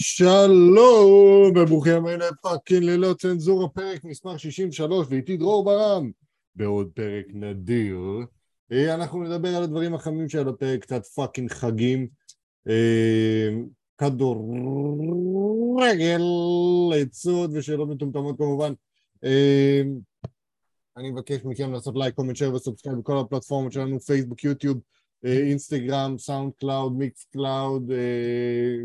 שלום, וברוכים הבאים ל fucking ללא צנזורה, פרק מספר 63, ואיתי דרור ברם, בעוד פרק נדיר. אה, אנחנו נדבר על הדברים החמים של הפרק, קצת fucking חגים. אה, כדורגל, עצות ושאלות מטומטמות כמובן. אה, אני מבקש מכם לעשות like, comment, share ו subscribe בכל הפלטפורמות שלנו, פייסבוק, יוטיוב. אינסטגרם, SoundCloud, Mixcloud,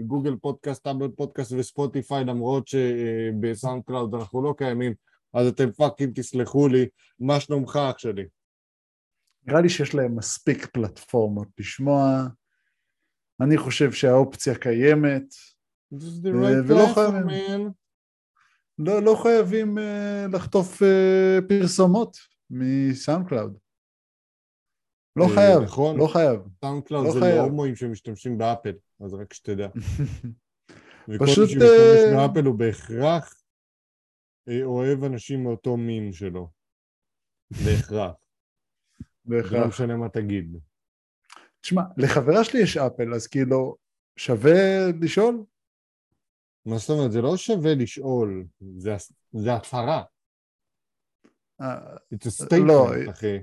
גוגל פודקאסט, אפל פודקאסט וספוטיפיי, למרות שב SoundCloud אנחנו לא קיימים, אז אתם fucking תסלחו לי, מה שלומך אח שלי? נראה לי שיש להם מספיק פלטפורמות לשמוע, אני חושב שהאופציה קיימת, ולא חייבים, לא, לא חייבים לחטוף פרסומות מ SoundCloud. לא אה, חייב, נכון. לא חייב. SoundCloud לא זה. להומואים שמשתמשים באפל, אז רק שתדע. וכל פשוט, מי שמשתמש אה, באפל הוא בהכרח אה, אוהב אנשים מאותו מין שלו. בהכרח. לא בהכרח. משנה מה תגיד. תשמע, לחברה שלי יש אפל, אז כאילו, שווה לשאול? מה זאת אומרת? זה לא שווה לשאול, זה זה הצהרה. It's a לא, statement, אחי.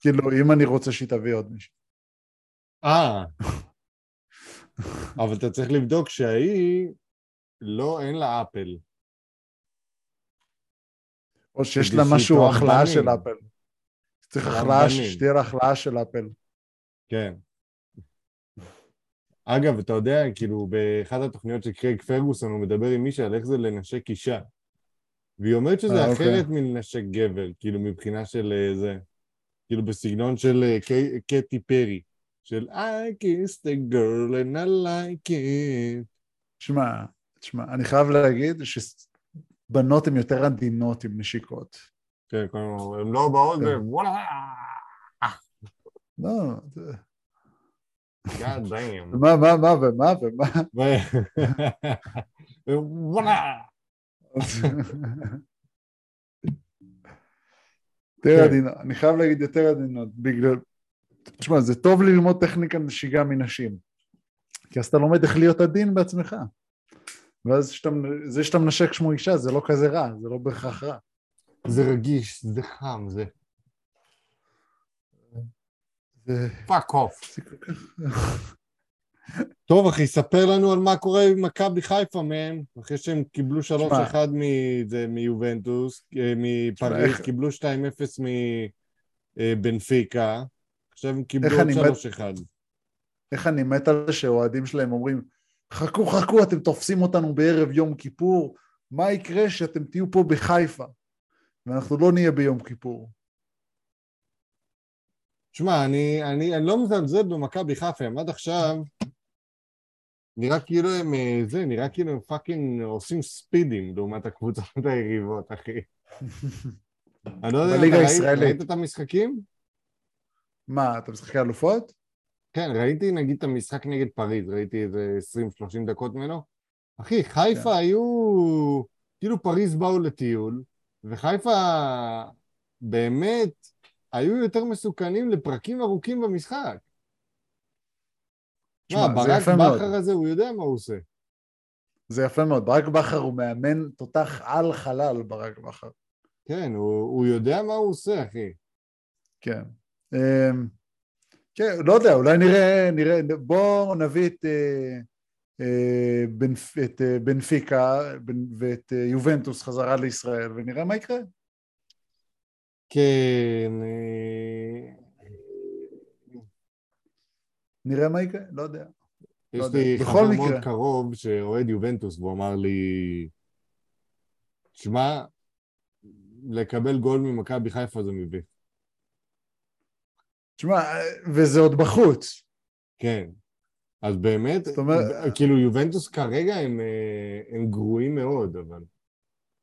כאילו, אם אני רוצה שהיא תביא עוד מישהו. אה. אבל אתה צריך לבדוק שההיא, לא, אין לה אפל. או שיש לה שהיא משהו, החלאה. של אפל. צריך החלאה. שתהיה לה החלאה של אפל. כן. אגב, אתה יודע, כאילו, באחת התוכניות של קרייג פרגוסון, הוא מדבר עם מישהי על איך זה לנשק אישה. והיא אומרת שזה אה, אחרת אוקיי. מלנשק גבר, כאילו, מבחינה של אה, זה. כאילו, בסגנון של אה, קטי פרי. של I kissed a girl and I like it. תשמע, תשמע, אני חייב להגיד שבנות הן יותר עדינות עם נשיקות. כן, כל הזמן, הם לא באוזן, כן. וואלה, לא, זה- God damn. מה, מה, מה, ומה, ומה. וואלה. יותר כן. עדינות, אני חייב להגיד יותר עדינות, בגלל, תשמע, זה טוב ללמוד טכניקה נשיגה מנשים, כי אז אתה לומד איך להיות עדין בעצמך, ואז שאתה, זה שאתה מנשק שמו אישה זה לא כזה רע, זה לא בהכרח רע. זה רגיש, זה חם, זה זה... fuck off. טוב אחי, ספר לנו על מה קורה עם מכבי חיפה מהם, אחרי שהם קיבלו 3-1 מזה, מיובנטוס, אה, מפריז, קיבלו 2-0 מבנפיקה, עכשיו הם קיבלו עוד אני מת- 3-1. איך אני מת על זה שהאוהדים שלהם אומרים, חכו חכו אתם תופסים אותנו בערב יום כיפור, מה יקרה שאתם תהיו פה בחיפה, ואנחנו לא נהיה ביום כיפור. שמע, אני, אני, אני לא מזלזל במכבי חיפה, עד עכשיו נראה כאילו הם אה, זה, נראה כאילו הם fucking עושים ספידים לעומת הקבוצות היריבות, אחי. אני לא יודע. ראית את המשחקים? מה, אתה משחק אלופות? כן, ראיתי נגיד את המשחק נגד פריז, ראיתי איזה 20-30 דקות ממנו. אחי, חיפה כן. היו... כאילו פריז באו לטיול, וחיפה באמת היו יותר מסוכנים לפרקים ארוכים במשחק. מה, ברק. בכר הזה, הוא יודע מה הוא עושה. זה יפה מאוד, ברק בכר הוא מאמן תותח על חלל ברק בכר, כן, הוא, הוא יודע מה הוא עושה, אחי. כן. אמ, כן, לא יודע, אולי נראה, נראה, בואו נביא את, אה, אה, את אה, בנפיקה בנ- ואת יובנטוס חזרה לישראל ונראה מה יקרה. כן... אה, נראה מה יקרה, לא יודע. יש לא. לי חבר מקרה. מאוד קרוב שאוהד יובנטוס, והוא אמר לי, שמע, לקבל גול ממכבי חיפה זה מביך. תשמע, וזה עוד בחוץ. כן. אז באמת, זאת אומרת- כאילו יובנטוס כרגע הם, אה, הם גרועים מאוד, אבל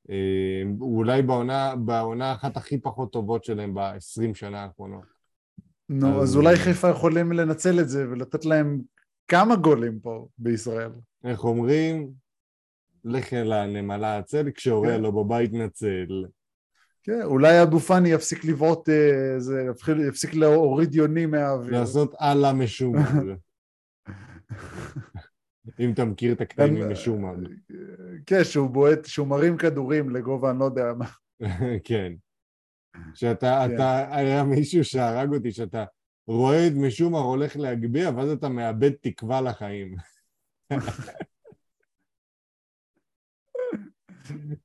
אה, אולי בעונה, בעונה אחת הכי פחות טובות שלהם ב-20 שנה האחרונות. נו, אז- אולי חיפה יכולים לנצל את זה ולתת להם כמה גולים פה בישראל. איך אומרים? לך אל הנמלה הצל, כשהורה. לא בבית נצל. כן, אולי אבו פאני יפסיק לבעוט, אה, זה, יפסיק- להוריד יונים מהאוויר. לעשות אללה משומר. אם אתה מכיר את הקטעים משום מה. כן, שהוא בועט, שהוא מרים כדורים לגובה, אני לא יודע מה. כן. שאתה, כן. אתה, היה מישהו שהרג אותי, שאתה רואה את משומר הולך להגביה, ואז אתה מאבד תקווה לחיים.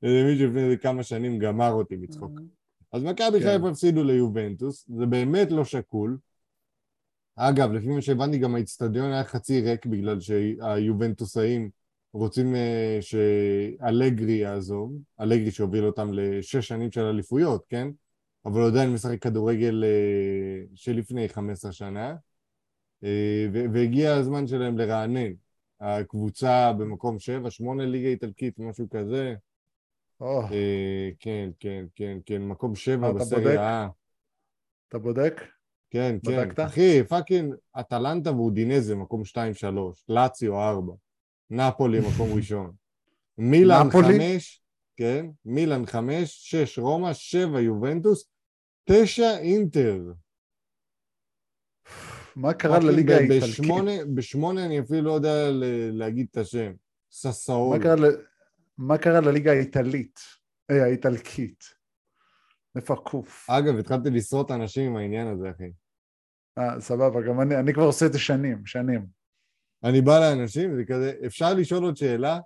איזה מישהו לפני איזה כמה שנים גמר אותי מצחוק. אז מכבי כן. חיפה הפסידו ליובנטוס, זה באמת לא שקול. אגב, לפי מה שהבנתי, גם האיצטדיון היה חצי ריק בגלל שהיובנטוסאים רוצים uh, שאלגרי יעזוב, אלגרי שהוביל אותם לשש שנים של אליפויות, כן? אבל הוא עדיין משחק כדורגל uh, שלפני 15 שנה, uh, והגיע הזמן שלהם לרענן. הקבוצה במקום שבע, שמונה ליגה איטלקית, משהו כזה. Oh. כן, כן, כן, כן, מקום שבע בסריה. אתה בודק? כן, כן. בדקת? אחי, fucking אטלנטה ואודינזה, מקום 2-3, לאציו 4, נפולי, מקום ראשון. מילאן 5, כן, מילאן 5, 6 רומא, 7 יובנטוס, 9 אינטר. מה קרה לליגה האיטלקית? בשמונה, אני אפילו לא יודע להגיד את השם. ססאול. מה, קרה לליגה האיטלית? אה, האיטלקית. איפה הקוף? אגב, התחלתי לשרוט אנשים עם העניין הזה, אחי. אה, סבבה, גם אני, אני כבר עושה את זה שנים, שנים. אני בא לאנשים, זה כזה, אפשר לשאול עוד שאלה?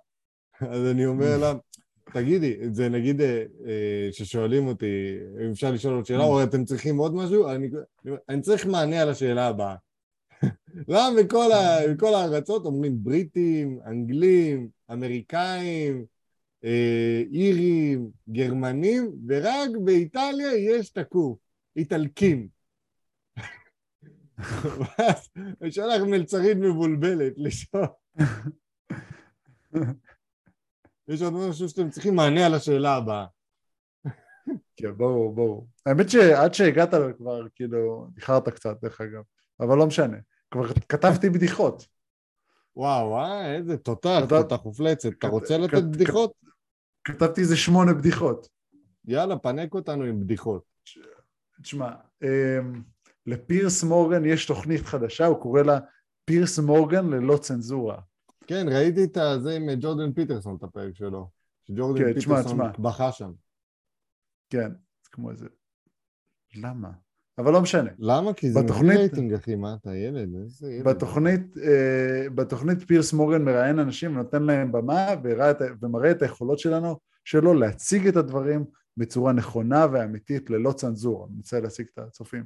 אז אני אומר לה, תגידי, זה נגיד אה, אה, ששואלים אותי אם אפשר לשאול עוד שאלה, או אתם צריכים עוד משהו, אני, אני צריך מענה על השאלה הבאה. למה בכל, ה, בכל הארצות אומרים בריטים, אנגלים, אמריקאים, אה, אירים, גרמנים, ורק באיטליה יש את הקוף, איטלקים. ואז הוא שלח מלצרית מבולבלת לשאול. יש עוד משהו שאתם צריכים מענה על השאלה הבאה. כן, ברור, ברור. האמת שעד שהגעת כבר, כאילו, איחרת קצת, דרך אגב. אבל לא משנה. כבר כתבתי בדיחות. וואו, אה, איזה תותח, תותח מופלצת. אתה רוצה לתת בדיחות? כתבתי איזה שמונה בדיחות. יאללה, פנק אותנו עם בדיחות. תשמע, אמ, לפירס מורגן יש תוכנית חדשה, הוא קורא לה פירס מורגן ללא צנזורה. כן, ראיתי את זה עם ג'ורדן פיטרסון, את הפרק שלו. שג'ורדן כן, פיטרסון בכה שם. כן, זה כמו איזה... למה? אבל לא משנה. למה? כי זה בתוכנית... רייטינג, אחי, מה אתה ילד? איזה ילד? בתוכנית, אה, בתוכנית פירס מורגן מראיין אנשים ונותן להם במה ומראה את היכולות שלנו, שלו להציג את הדברים בצורה נכונה ואמיתית ללא צנזורה, אני רוצה להשיג את הצופים.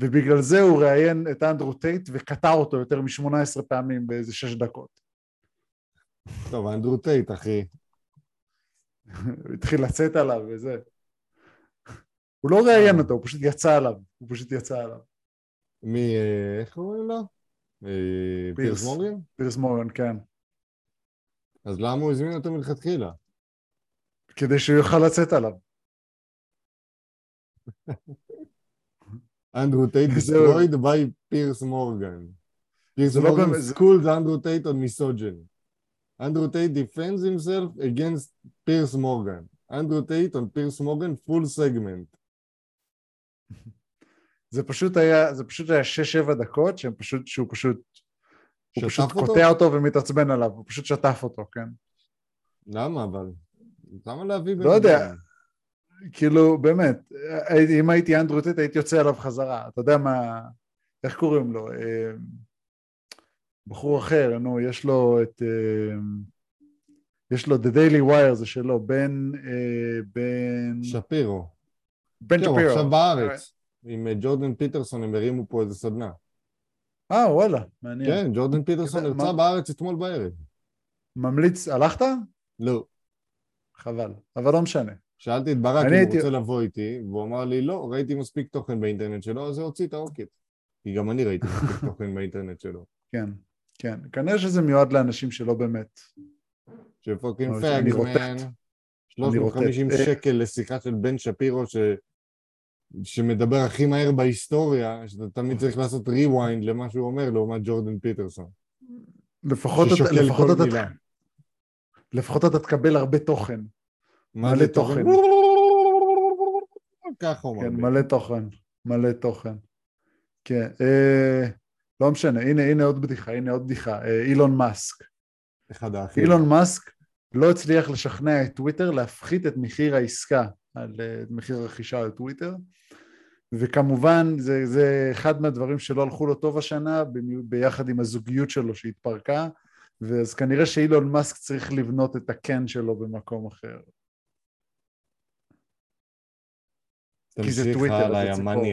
ובגלל זה הוא ראיין את אנדרו טייט וקטע אותו יותר מ-18 פעמים באיזה 6 דקות. טוב, אנדרו טייט, אחי. הוא התחיל לצאת עליו וזה. הוא לא ראיין. אותו, הוא פשוט יצא עליו. הוא פשוט יצא עליו. מי, אה, איך קוראים לו? אה, פירס מורגן? פירס מורגן, כן. אז למה הוא הזמין אותו מלכתחילה? כדי שהוא יוכל לצאת עליו. Andrew Tate destroyed by Piers Morgan. Piers Morgan schools Andrew Tate on misogyny. Andrew Tate defends himself against Piers Morgan. Andrew Tate on Piers Morgan full segment. זה פשוט היה, זה פשוט היה שש-שבע דקות שהם פשוט, שהוא פשוט, הוא פשוט קוטע אותו ומתעצבן עליו, הוא פשוט שטף אותו, כן. למה אבל? למה להביא... לא יודע, כאילו, באמת, אם הייתי אנדרו טט הייתי יוצא עליו חזרה, אתה יודע מה, איך קוראים לו? אה, בחור אחר, נו, יש לו את... אה, יש לו The Daily Wire זה שלו, בן... אה, בן... שפירו. בן שפירו. הוא עכשיו בארץ. עם ג'ורדן פיטרסון הם הרימו פה איזה סדנה. אה, וואלה, מעניין. כן, ג'ורדן פיטרסון נרצה בארץ אתמול בערב. ממליץ, הלכת? לא. חבל, אבל לא משנה. שאלתי את ברק אם הוא רוצה לבוא איתי, והוא אמר לי, לא, ראיתי מספיק תוכן באינטרנט שלו, אז זה הוציא את העוקץ. כי גם אני ראיתי מספיק תוכן באינטרנט שלו. כן, כן. כנראה שזה מיועד לאנשים שלא באמת... שפאקינג פאגס, man. 350 שקל לשיחה של בן שפירו ש... שמדבר הכי מהר בהיסטוריה, שאתה תמיד צריך לעשות rewind למה שהוא אומר, לעומת ג'ורדן פיטרסון. לפחות, אתה, לפחות, אתה, לפחות אתה תקבל הרבה תוכן. מלא תוכן. ככה הוא כן, מלא תוכן, מלא תוכן. כן, אה, לא משנה, הנה, הנה עוד בדיחה, הנה עוד בדיחה. אה, אילון מאסק. אחד האחים. אילון מאסק לא הצליח לשכנע את טוויטר להפחית את מחיר העסקה, על אה, מחיר הרכישה על טוויטר, וכמובן זה, זה אחד מהדברים שלא הלכו לו טוב השנה, ביחד עם הזוגיות שלו שהתפרקה, ואז כנראה שאילון מאסק צריך לבנות את הקן שלו במקום אחר. כי זה טוויטר, עליי זה ציפור.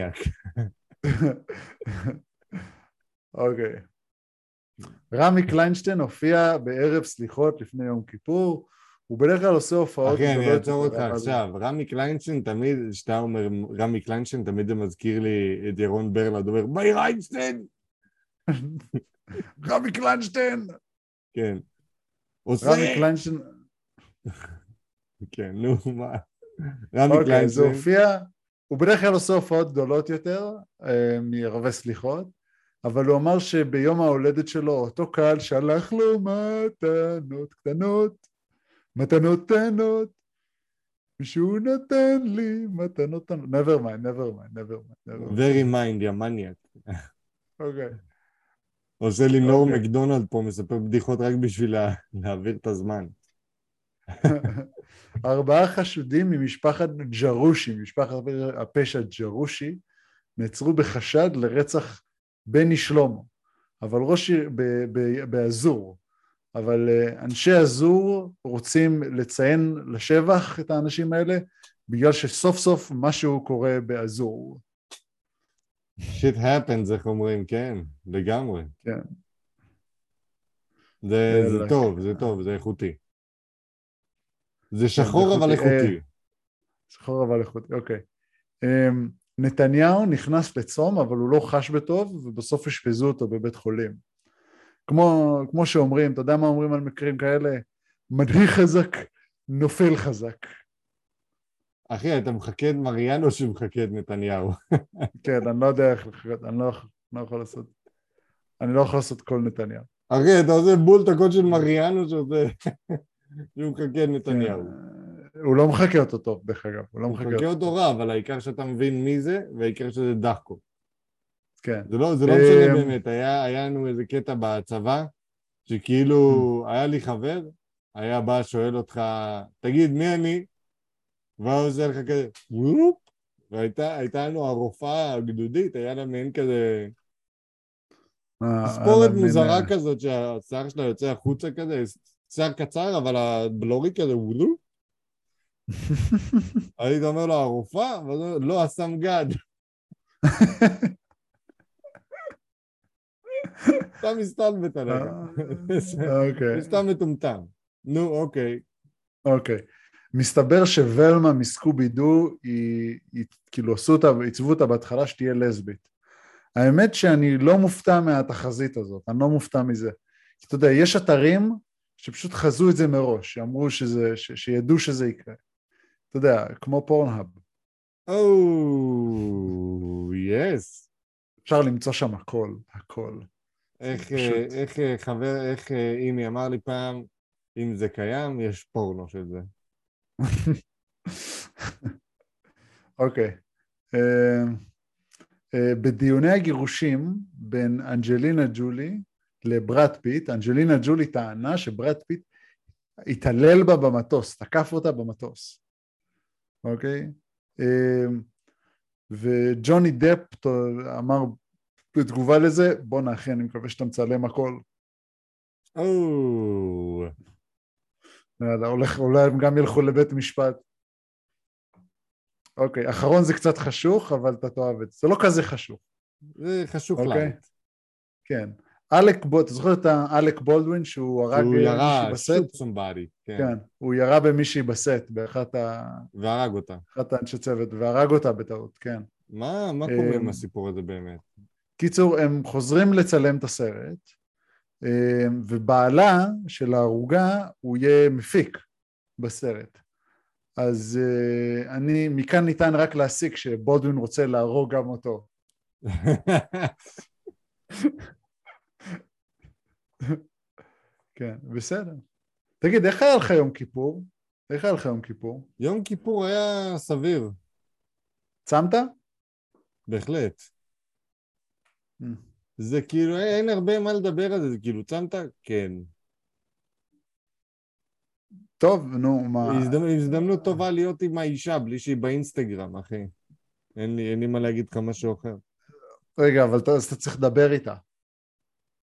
אוקיי. רמי קליינשטיין הופיע בערב סליחות לפני יום כיפור, הוא בדרך כלל עושה הופעות אחי, אני אעצור אותך עכשיו. רמי קליינשטיין תמיד, כשאתה אומר רמי קליינשטיין, תמיד זה מזכיר לי את ירון ברלד, אומר, מאיר איינשטיין! רמי קליינשטיין! כן. עושה... רמי קליינשטיין, כן, נו, מה? רמי אוקיי, קליינשטיין. הוא הופיע, הוא בדרך כלל עושה הופעות גדולות יותר אה, מערבי סליחות, אבל הוא אמר שביום ההולדת שלו אותו קהל שלח לו מתנות קטנות, מתנות קטנות, מישהו נתן לי מתנות קטנות, never mind, never mind, never mind, never mind, very mind, יא מניאק. אוקיי. עושה לי נור אוקיי. מקדונלד פה, מספר בדיחות רק בשביל לה- להעביר את הזמן. ארבעה חשודים ממשפחת ג'רושי, משפחת הפשע ג'רושי, נעצרו בחשד לרצח בני שלמה, אבל ראש עיר, באזור, אבל אה, אנשי אזור רוצים לציין לשבח את האנשים האלה, בגלל שסוף סוף משהו קורה באזור. shit happens, איך אומרים, כן, לגמרי. כן. זה, זה. טוב, זה טוב, זה איכותי. זה שחור זה אבל איכותי. איכותי. שחור אבל איכותי, אוקיי. נתניהו נכנס לצום אבל הוא לא חש בטוב ובסוף אשפזו אותו בבית חולים. כמו, כמו שאומרים, אתה יודע מה אומרים על מקרים כאלה? מדהים חזק, נופל חזק. אחי, אתה מחכה את מריאנו שמחכה את נתניהו. כן, אני לא יודע איך לחיות, אני לא, לא יכול לעשות, אני לא יכול לעשות כל נתניהו. אחי, אתה עושה בול את הקוד של מריאנו שעושה... שהוא מחכה את נתניהו. הוא לא מחקה אותו טוב, דרך אגב, הוא לא הוא מחקה אותו. אותו רע, אבל העיקר שאתה מבין מי זה, והעיקר שזה דחקו. כן, זה לא, זה לא משנה אמ, באמת, היה, היה לנו איזה קטע בצבא, שכאילו, היה לי חבר, היה בא, שואל אותך, תגיד, מי אני? והוא עושה לך כזה, וופ, והייתה הייתה לנו הרופאה הגדודית, היה לה מעין כזה, אה, תספורת אני- מוזרה כזאת, שהשיער שלה יוצא החוצה כזה, שיער קצר, אבל הבלורי כזה, וולו. היית אומר לו, הרופאה? ואז הוא אומר, לא, הסמג"ד. סתם מסתלבט עליך. אוקיי. סתם מטומטם. נו, אוקיי. אוקיי. מסתבר שוולמה מסקובי דו, היא, כאילו עשו אותה, עיצבו אותה בהתחלה שתהיה לסבית. האמת שאני לא מופתע מהתחזית הזאת, אני לא מופתע מזה. אתה יודע, יש אתרים שפשוט חזו את זה מראש, שאמרו שזה, ש, שידעו שזה יקרה. אתה יודע, כמו פורנהאב. Oh, yes. אפשר למצוא שם הכל, הכל. איך, איך אה, חבר, איך אה, אימי אמר לי פעם, אם זה קיים, יש פורנו של זה. אוקיי. אה, אה, בדיוני הגירושים בין אנג'לינה ג'ולי לברד פיט, אנג'לינה ג'ולי טענה שברד פיט התעלל בה במטוס, תקף אותה במטוס, אוקיי? אה, וג'וני דפ אמר בתגובה לזה, בואנה אחי, אני מקווה שאתה מצלם הכל. או, יאללה, הולך, אולי הם גם ילכו לבית משפט. אוקיי, אחרון זה קצת חשוך, אבל אתה תאהב את זה. זה לא כזה חשוך, זה חשוך אוקיי. light. כן. אלק אתה זוכר את האלק בולדווין שהוא הרג הוא מישהי ירה, בסט? shoot somebody, כן, כן, הוא ירה במישהי בסט, באחת ה- והרג אותה. אחת האנשי צוות, והרג אותה בטעות, כן. מה מה קורה עם אמ, הסיפור הזה באמת? קיצור, הם חוזרים לצלם את הסרט, אה, ובעלה של ההרוגה הוא יהיה מפיק בסרט. אז אה, אני, מכאן ניתן רק להסיק שבולדווין רוצה להרוג גם אותו. כן, בסדר. תגיד, איך היה לך יום כיפור? איך היה לך יום כיפור? יום כיפור היה סביר, צמת? בהחלט. Mm. זה כאילו, אין הרבה מה לדבר על זה, זה כאילו, צמת? כן. טוב, נו, מה... הזדמנות, הזדמנות טובה להיות עם האישה בלי שהיא באינסטגרם, אחי. אין לי, אין לי מה להגיד לך משהו אחר. רגע, אבל אתה, אז אתה צריך לדבר איתה.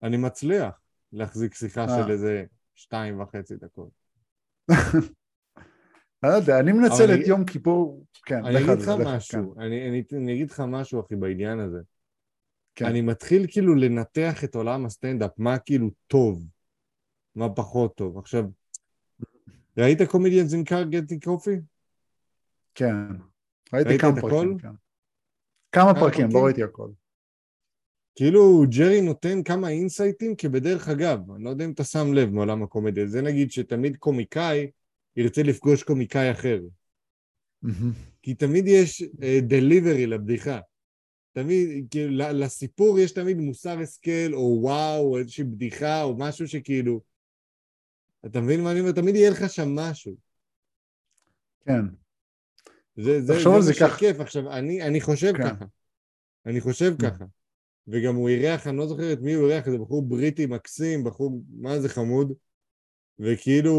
אני מצליח להחזיק שיחה אה. של איזה שתיים וחצי דקות. אני לא יודע, אני מנצל את יום כיפור, כן, אני אגיד לך משהו, אני, אגיד לך משהו, אחי, בעניין הזה. כן. אני מתחיל כאילו לנתח את עולם הסטנדאפ, מה כאילו טוב, מה פחות טוב. עכשיו, ראית קומדיאנס אין קאר גטי קופי? כן. ראיתי ראית כמה פרקים? כן. כמה פרקים? לא ראיתי הכל. כאילו ג'רי נותן כמה אינסייטים כבדרך אגב, אני לא יודע אם אתה שם לב מעולם הקומדיה, זה נגיד שתמיד קומיקאי ירצה לפגוש קומיקאי אחר. כי תמיד יש דליברי לבדיחה. תמיד, כאילו, לסיפור יש תמיד מוסר השכל, או וואו, או איזושהי בדיחה, או משהו שכאילו... אתה מבין מה אני אומר? תמיד יהיה לך שם משהו. כן. זה, זה, זה ככה. שכיף. עכשיו, אני, אני חושב כן. ככה. אני חושב Mm. ככה. וגם הוא אירח, אני לא זוכר את מי הוא אירח, איזה בחור בריטי מקסים, בחור, מה זה חמוד. וכאילו,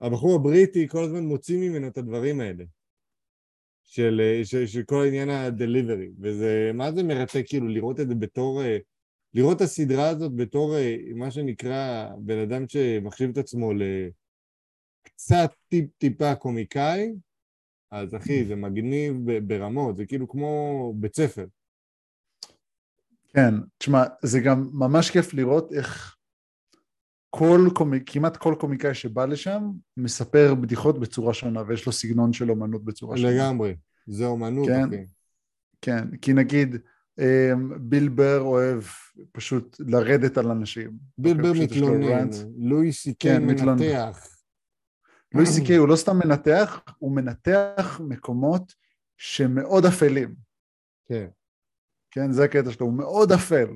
הבחור הבריטי כל הזמן מוציא ממנו את הדברים האלה. של, של, של כל עניין הדליברי. וזה, מה זה מרתק כאילו לראות את זה בתור, אה, לראות את הסדרה הזאת בתור אה, מה שנקרא בן אדם שמחשיב את עצמו לקצת טיפ-טיפה קומיקאי, אז אחי, זה מגניב ברמות, זה כאילו כמו בית ספר. כן, תשמע, זה גם ממש כיף לראות איך כל קומיק, כמעט כל קומיקאי שבא לשם מספר בדיחות בצורה שונה ויש לו סגנון של אומנות בצורה שונה. לגמרי. זה אומנות, כן. אחי. כן, כי נגיד אמ, ביל בר אוהב פשוט לרדת על אנשים. בילבר אוקיי, לו מתלונן. לואי סי כן, קיי. מנתח. לואי סי קיי הוא לא סתם מנתח, הוא מנתח מקומות שמאוד אפלים. כן. כן, זה הקטע שלו, הוא מאוד אפל.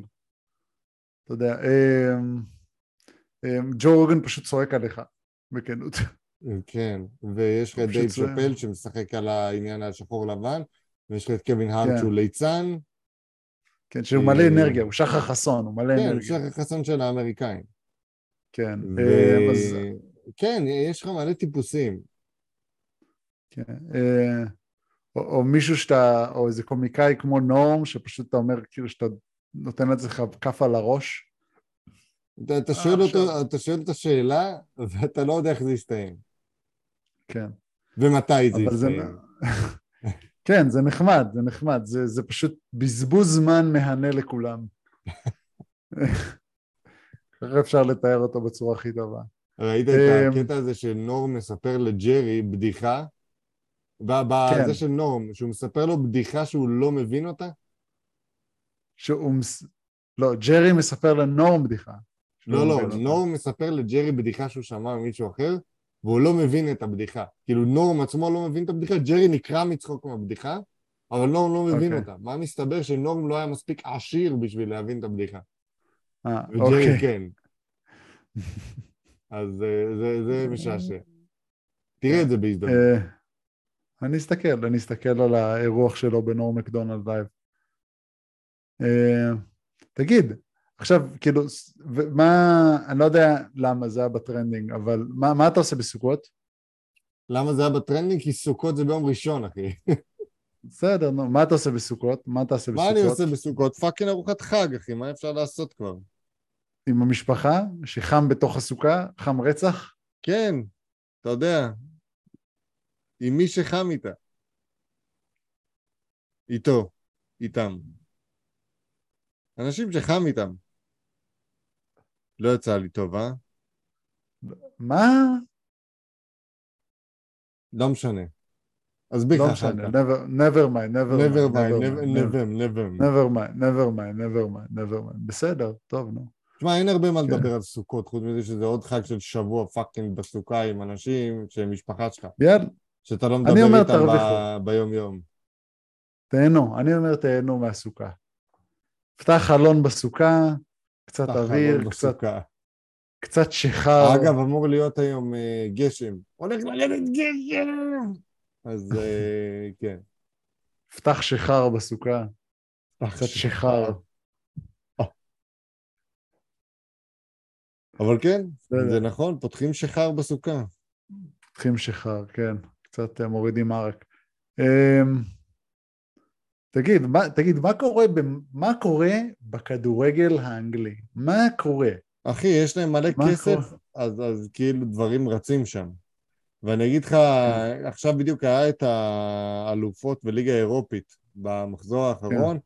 אתה יודע, אמ, אמ, ג'ו רוגן פשוט צועק עליך, בכנות. כן, ויש לך את דייב שאפל שמשחק על העניין השחור לבן, ויש לך את קווין הארט כן. שהוא ליצן, כן, שהוא מלא אה, אנרגיה, הוא שחר חסון, הוא מלא כן, אנרגיה. שחר חסון של האמריקאים. כן. אמ, אז... כן, יש לך מלא טיפוסים. כן, אה, או, או מישהו שאתה, או איזה קומיקאי כמו נורם, שפשוט אתה אומר כאילו שאתה נותן לעצמך כף על הראש. אתה, אתה, אה, שואל. אותו, אתה שואל את השאלה, ואתה לא יודע איך זה יסתיים. כן, ומתי זה אבל זה... יסתיים. כן, זה נחמד, זה נחמד, זה, זה פשוט בזבוז זמן מהנה לכולם. ככה אפשר לתאר אותו בצורה הכי טובה. ראית את אמ, הקטע הזה שנורם מספר לג'רי בדיחה? כן. בזה של נורם, שהוא מספר לו בדיחה שהוא לא מבין אותה? שהוא... מס- לא, ג'רי מספר לנורם בדיחה. לא, לא, אותה. נורם מספר לג'רי בדיחה שהוא שמע ממישהו אחר, והוא לא מבין את הבדיחה. כאילו נורם עצמו לא מבין את הבדיחה, ג'רי נקרע מצחוק מהבדיחה, אבל נורם לא מבין אוקיי. אותה. מה מסתבר שנורם לא היה מספיק עשיר בשביל להבין את הבדיחה. אה, וג'רי אוקיי. כן. אז אה, זה, זה משעשע. תראה את זה בהזדמנות. אני אסתכל, אני אסתכל על האירוח שלו בנורם מקדונלד Live. אה, תגיד, עכשיו, כאילו, ומה, אני לא יודע למה זה היה ב trending, אבל מה, מה אתה עושה בסוכות? למה זה היה ב trending? כי סוכות זה ביום ראשון, אחי. בסדר, נו, מה אתה עושה בסוכות? מה אתה עושה מה בסוכות? אני עושה בסוכות? fucking ארוחת חג, אחי, מה אפשר לעשות כבר? עם המשפחה, שחם בתוך הסוכה, חם רצח? כן, אתה יודע, עם מי שחם איתה. איתו, איתם. אנשים שחם איתם. לא יצא לי טוב, אה? מה? לא משנה. אסביר לא לך אחר משנה, never never mind, never never mind, mind, never mind, never, never. never mind, never mind, never mind, never mind. בסדר, טוב, נו. תשמע, אין הרבה מה כן. לדבר על סוכות, חוץ מזה שזה עוד חג של שבוע פאקינג בסוכה עם אנשים שהם משפחה שלך, יאללה, שאתה לא מדבר אומר, איתם. ב- ביום-יום. תהנו, אני אומר תהנו מהסוכה. פתח חלון בסוכה, קצת פתח אוויר, חלון קצת, בסוכה. קצת שיכר. אגב, אמור להיות היום אה, גשם. הולך לרדת גשם! אז אה, כן. פתח שיכר בסוכה, קצת שיכר. אבל כן. זה נכון, פותחים שיכר בסוכה. פותחים שיכר, כן, קצת אה, מורידים ערק. אמ, תגיד, מה, תגיד, מה קורה, מה קורה בכדורגל האנגלי? מה קורה? אחי, יש להם מלא כסף, קורה? אז, אז כאילו דברים רצים שם. ואני אגיד לך, עכשיו בדיוק היה את האלופות בליגה האירופית במחזור האחרון,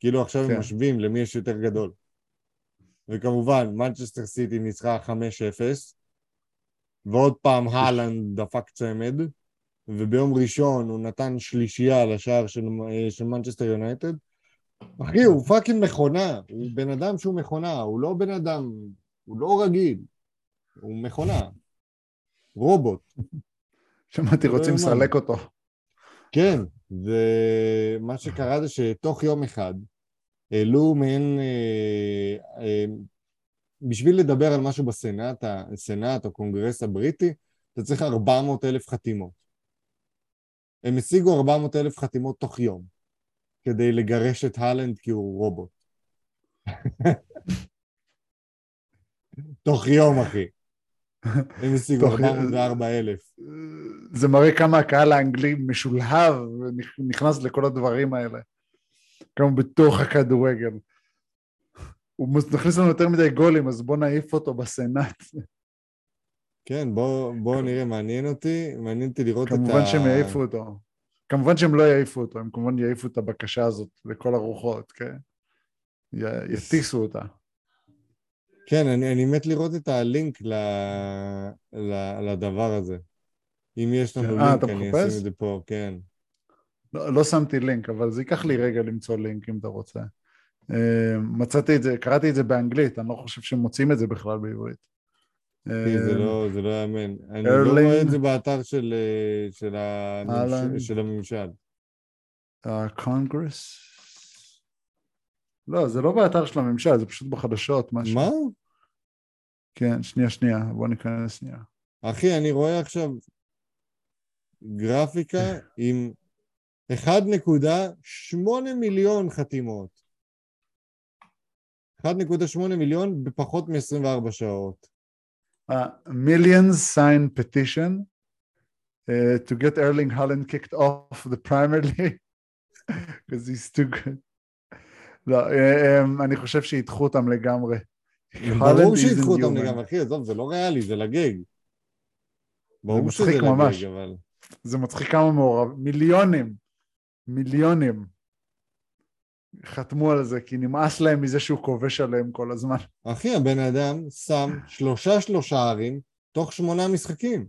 כאילו עכשיו כן. הם משווים למי יש יותר גדול. וכמובן, מנצ'סטר סיטי ניצחה 5-0, ועוד פעם האלנד דפק צמד, וביום ראשון הוא נתן שלישייה לשער של, של מנצ'סטר יונייטד. אחי, הוא fucking מכונה, הוא בן אדם שהוא מכונה, הוא לא בן אדם, הוא לא רגיל, הוא מכונה, רובוט. שמעתי, לא רוצים. לסלק אותו. כן, ומה שקרה זה שתוך יום אחד העלו מעין... אה, אה, בשביל לדבר על משהו בסנאט, הסנאט או קונגרס הבריטי, אתה צריך 400 אלף חתימות. הם השיגו 400 אלף חתימות תוך יום, כדי לגרש את הלנד כי הוא רובוט. תוך יום, אחי. הם השיגו תוך- 404 אלף. זה מראה כמה הקהל האנגלי משולהב ונכנס לכל הדברים האלה. כמה בתוך הכדורגל. הוא מכניס לנו יותר מדי גולים, אז בוא נעיף אותו בסנאט. כן, בוא, בוא נראה, מעניין אותי, מעניין אותי לראות את ה... כמובן שהם יעיפו אותו. כמובן שהם לא יעיפו אותו, הם כמובן יעיפו את הבקשה הזאת לכל הרוחות, כן? י- יטיסו אותה. כן, אני, אני מת לראות את הלינק ל, ל, לדבר הזה. אם יש לנו כן. לינק, אני מחפש? אשים את זה פה, כן. לא, לא שמתי לינק, אבל זה ייקח לי רגע למצוא לינק אם אתה רוצה. אה, מצאתי את זה, קראתי את זה באנגלית, אני לא חושב שהם מוצאים את זה בכלל בעברית. זה אה, לא, זה לא יאמן. אני לא. רואה את זה באתר של, אה, של, אהלן. הממש... של הממשל. הקונגרס? לא, זה לא באתר של הממשל, זה פשוט בחדשות, משהו. מה? כן, שנייה, שנייה, בוא ניכנס שנייה. אחי, אני רואה עכשיו גרפיקה עם 1.8 מיליון חתימות. 1.8 מיליון בפחות מ-24 שעות. Uh, millions sign petition uh, to get Erling Haaland kicked off the Premier League because he's too good. לא, אה, אני חושב שידחו אותם לגמרי. ברור שידחו אותם. לגמרי, אחי, עזוב, זה לא ריאלי, זה לגג. ברור שזה ממש. לגג, אבל... זה מצחיק כמה מעורב, מיליונים, מיליונים חתמו על זה כי נמאס להם מזה שהוא כובש עליהם כל הזמן. אחי, הבן אדם שם שלושה שלושה ערים תוך שמונה משחקים.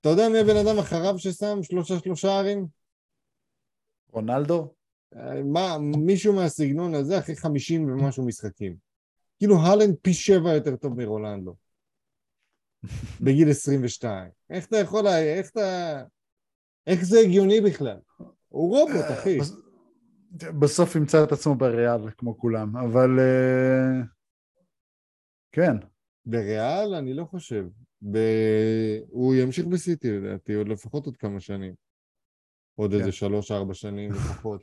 אתה יודע מי הבן אדם אחריו ששם שלושה שלושה ערים? רונלדו? אה, מה, מישהו מהסגנון הזה אחרי חמישים ומשהו משחקים. כאילו הלנד פי שבע יותר טוב מרולנדו. בגיל 22. איך אתה יכול, איך אתה... איך זה הגיוני בכלל? הוא רובוט, אחי. בס- בסוף ימצא את עצמו בריאל כמו כולם, אבל אה, כן, בריאל, אני לא חושב. ב... הוא ימשיך בסיטי לדעתי, עוד לפחות עוד כמה שנים. עוד כן. איזה שלוש-ארבע שנים לפחות.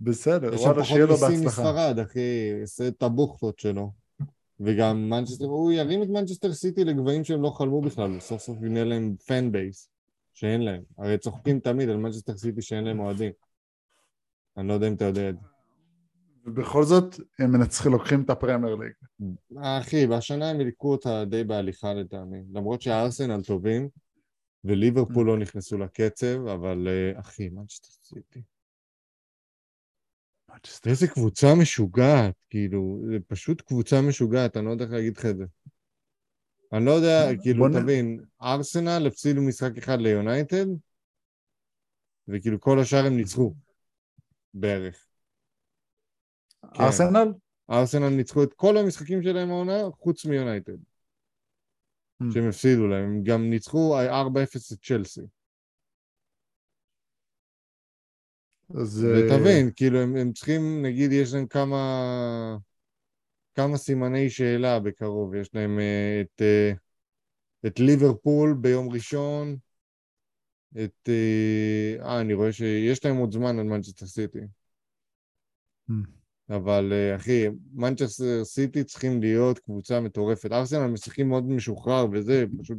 בסדר, יש שם וואלה, פחות שיהיה לו מיסים בהצלחה. מספרד, אחי, עושה את הבוכטות שלו. וגם מנצ'סטר, הוא ירים את מנצ'סטר סיטי לגבהים שהם לא חלמו בכלל, וסוף סוף יבנה להם fan base, שאין להם. הרי צוחקים תמיד על מנצ'סטר סיטי שאין להם אוהדים. אני לא יודע אם אתה יודע את זה. ובכל זאת, הם מנצחים, לוקחים את הפרמייר ליג. אחי, והשנה הם ילכו אותה די בהליכה לטעמי. למרות שהארסנל טובים, וליברפול לא נכנסו לקצב, אבל אה, אחי, מנצ'סטר סיטי. איזה קבוצה משוגעת, כאילו, זה פשוט קבוצה משוגעת, אני לא יודע איך להגיד לך את זה. אני לא יודע, כאילו, תבין, ארסנל הפסידו משחק אחד ליונייטד, וכאילו כל השאר הם ניצחו, בערך. כן. ארסנל? ארסנל ניצחו את כל המשחקים שלהם העונה, חוץ מיונייטד, Mm. שהם הפסידו להם, הם גם ניצחו 4-0 את צ'לסי. אז... אה, ותבין, כאילו, הם, הם צריכים, נגיד, יש להם כמה, כמה סימני שאלה בקרוב. יש להם אה, את, אה, את ליברפול ביום ראשון, את... אה, אה, אני רואה שיש להם עוד זמן על מנצ'סטר סיטי. Mm. אבל אה, אחי, מנצ'סטר סיטי צריכים להיות קבוצה מטורפת. ארסנל משחקים מאוד משוחרר וזה, פשוט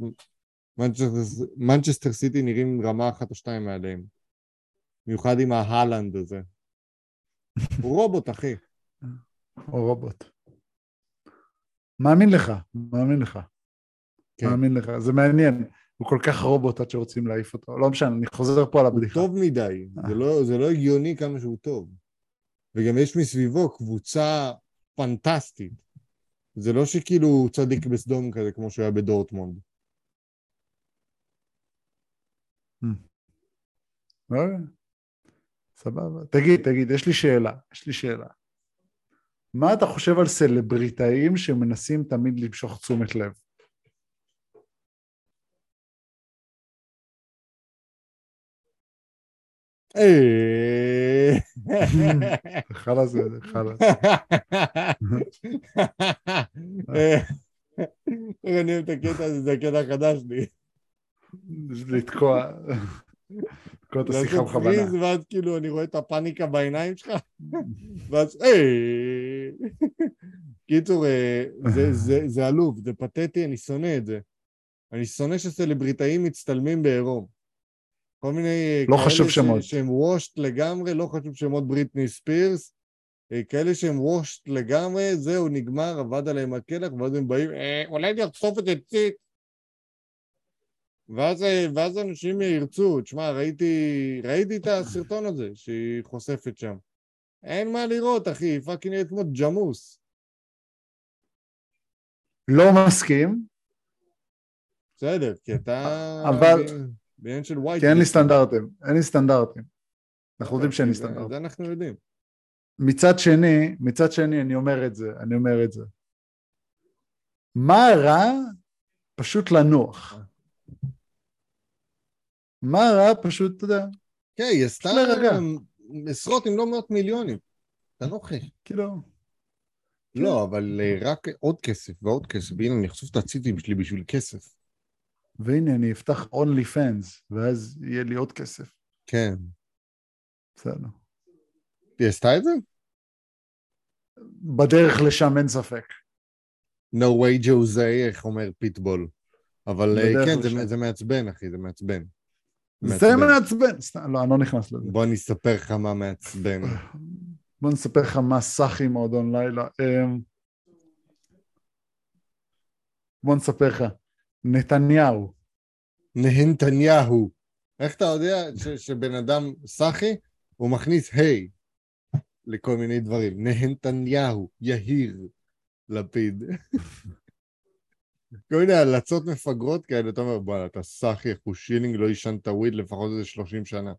מנצ'סטר סיטי נראים רמה אחת או שתיים מעליהם. במיוחד עם ההאלנד הזה. הוא רובוט, אחי. הוא רובוט. מאמין לך, מאמין לך. כן. מאמין לך, זה מעניין. הוא כל כך רובוט עד שרוצים להעיף אותו. לא משנה, אני חוזר פה על הוא הבדיחה. טוב מדי, זה לא, זה לא הגיוני כמה שהוא טוב. וגם יש מסביבו קבוצה פנטסטית. זה לא שכאילו הוא צדיק בסדום כזה כמו שהוא היה בדורטמונד. אוקיי. סבבה. תגיד, תגיד, יש לי שאלה, יש לי שאלה. מה אתה חושב על סלבריטאים שמנסים תמיד למשוך תשומת לב? אה. חלאס, חלאס. אה, אני אוהב את הקטע הזה, זה הקטע החדש שלי. לתקוע, לתקוע את השיחה בכוונה. ואז כאילו אני רואה את הפאניקה בעיניים שלך, ואז היי. קיצור, אה, זה עלוב, זה פתטי, אני שונא את זה. אני שונא שסלבריטאים מצטלמים בעירום. כל מיני אה, לא כאלה חשוב ש- שמות. שהם וושט לגמרי, לא חשוב שמות בריטני ספירס. אה, כאלה שהם וושט לגמרי, זהו, נגמר, עבד עליהם הקלח, ואז הם באים, "אה, אולי אני אחשוף את זה ציט. ואז, אה, ואז אנשים ירצו, תשמע, ראיתי, ראיתי את הסרטון הזה שהיא חושפת שם. אין מה לראות, אחי, היא fucking נראית כמו ג'מוס. לא מסכים, בסדר, כי אתה... אבל- בעניין של weight. כי אין לי סטנדרטים, אין לי סטנדרטים. אנחנו יודעים שאין לי סטנדרטים. זה אנחנו יודעים. מצד שני, מצד שני, אני אומר את זה, אני אומר את זה. מה רע? פשוט לנוח. מה רע? פשוט, אתה יודע, כן, היא עשתה. עשרות אם לא מאות מיליונים. אתה נוחי. כאילו, לא, אבל אה, רק עוד כסף ועוד כסף. והנה, אני אחשוף את הציטים שלי בשביל כסף. והנה, אני אפתח אונלי פנס, ואז יהיה לי עוד כסף. כן. בסדר. היא עשתה את זה? בדרך לשם אין ספק. No way Jose, איך אומר פיטבול. אבל אה, כן, זה. זה מעצבן, אחי, זה מעצבן. זה מעצבן. סתם, לא, אני לא נכנס לזה. בוא אני אספר לך מה מעצבן. בוא נספר לך מה סאחי מועדון לילה. אמ, בוא נספר לך. נתניהו. נהנתניהו. איך אתה יודע ש- שבן אדם סאחי, הוא מכניס היי לכל מיני דברים. נהנתניהו, יהיר, לפיד. כל מיני הלצות מפגרות כאלה, אתה אומר, בואנה, אתה סאחי, אחו שילינג, לא עישנת וויד לפחות איזה 30 שנה.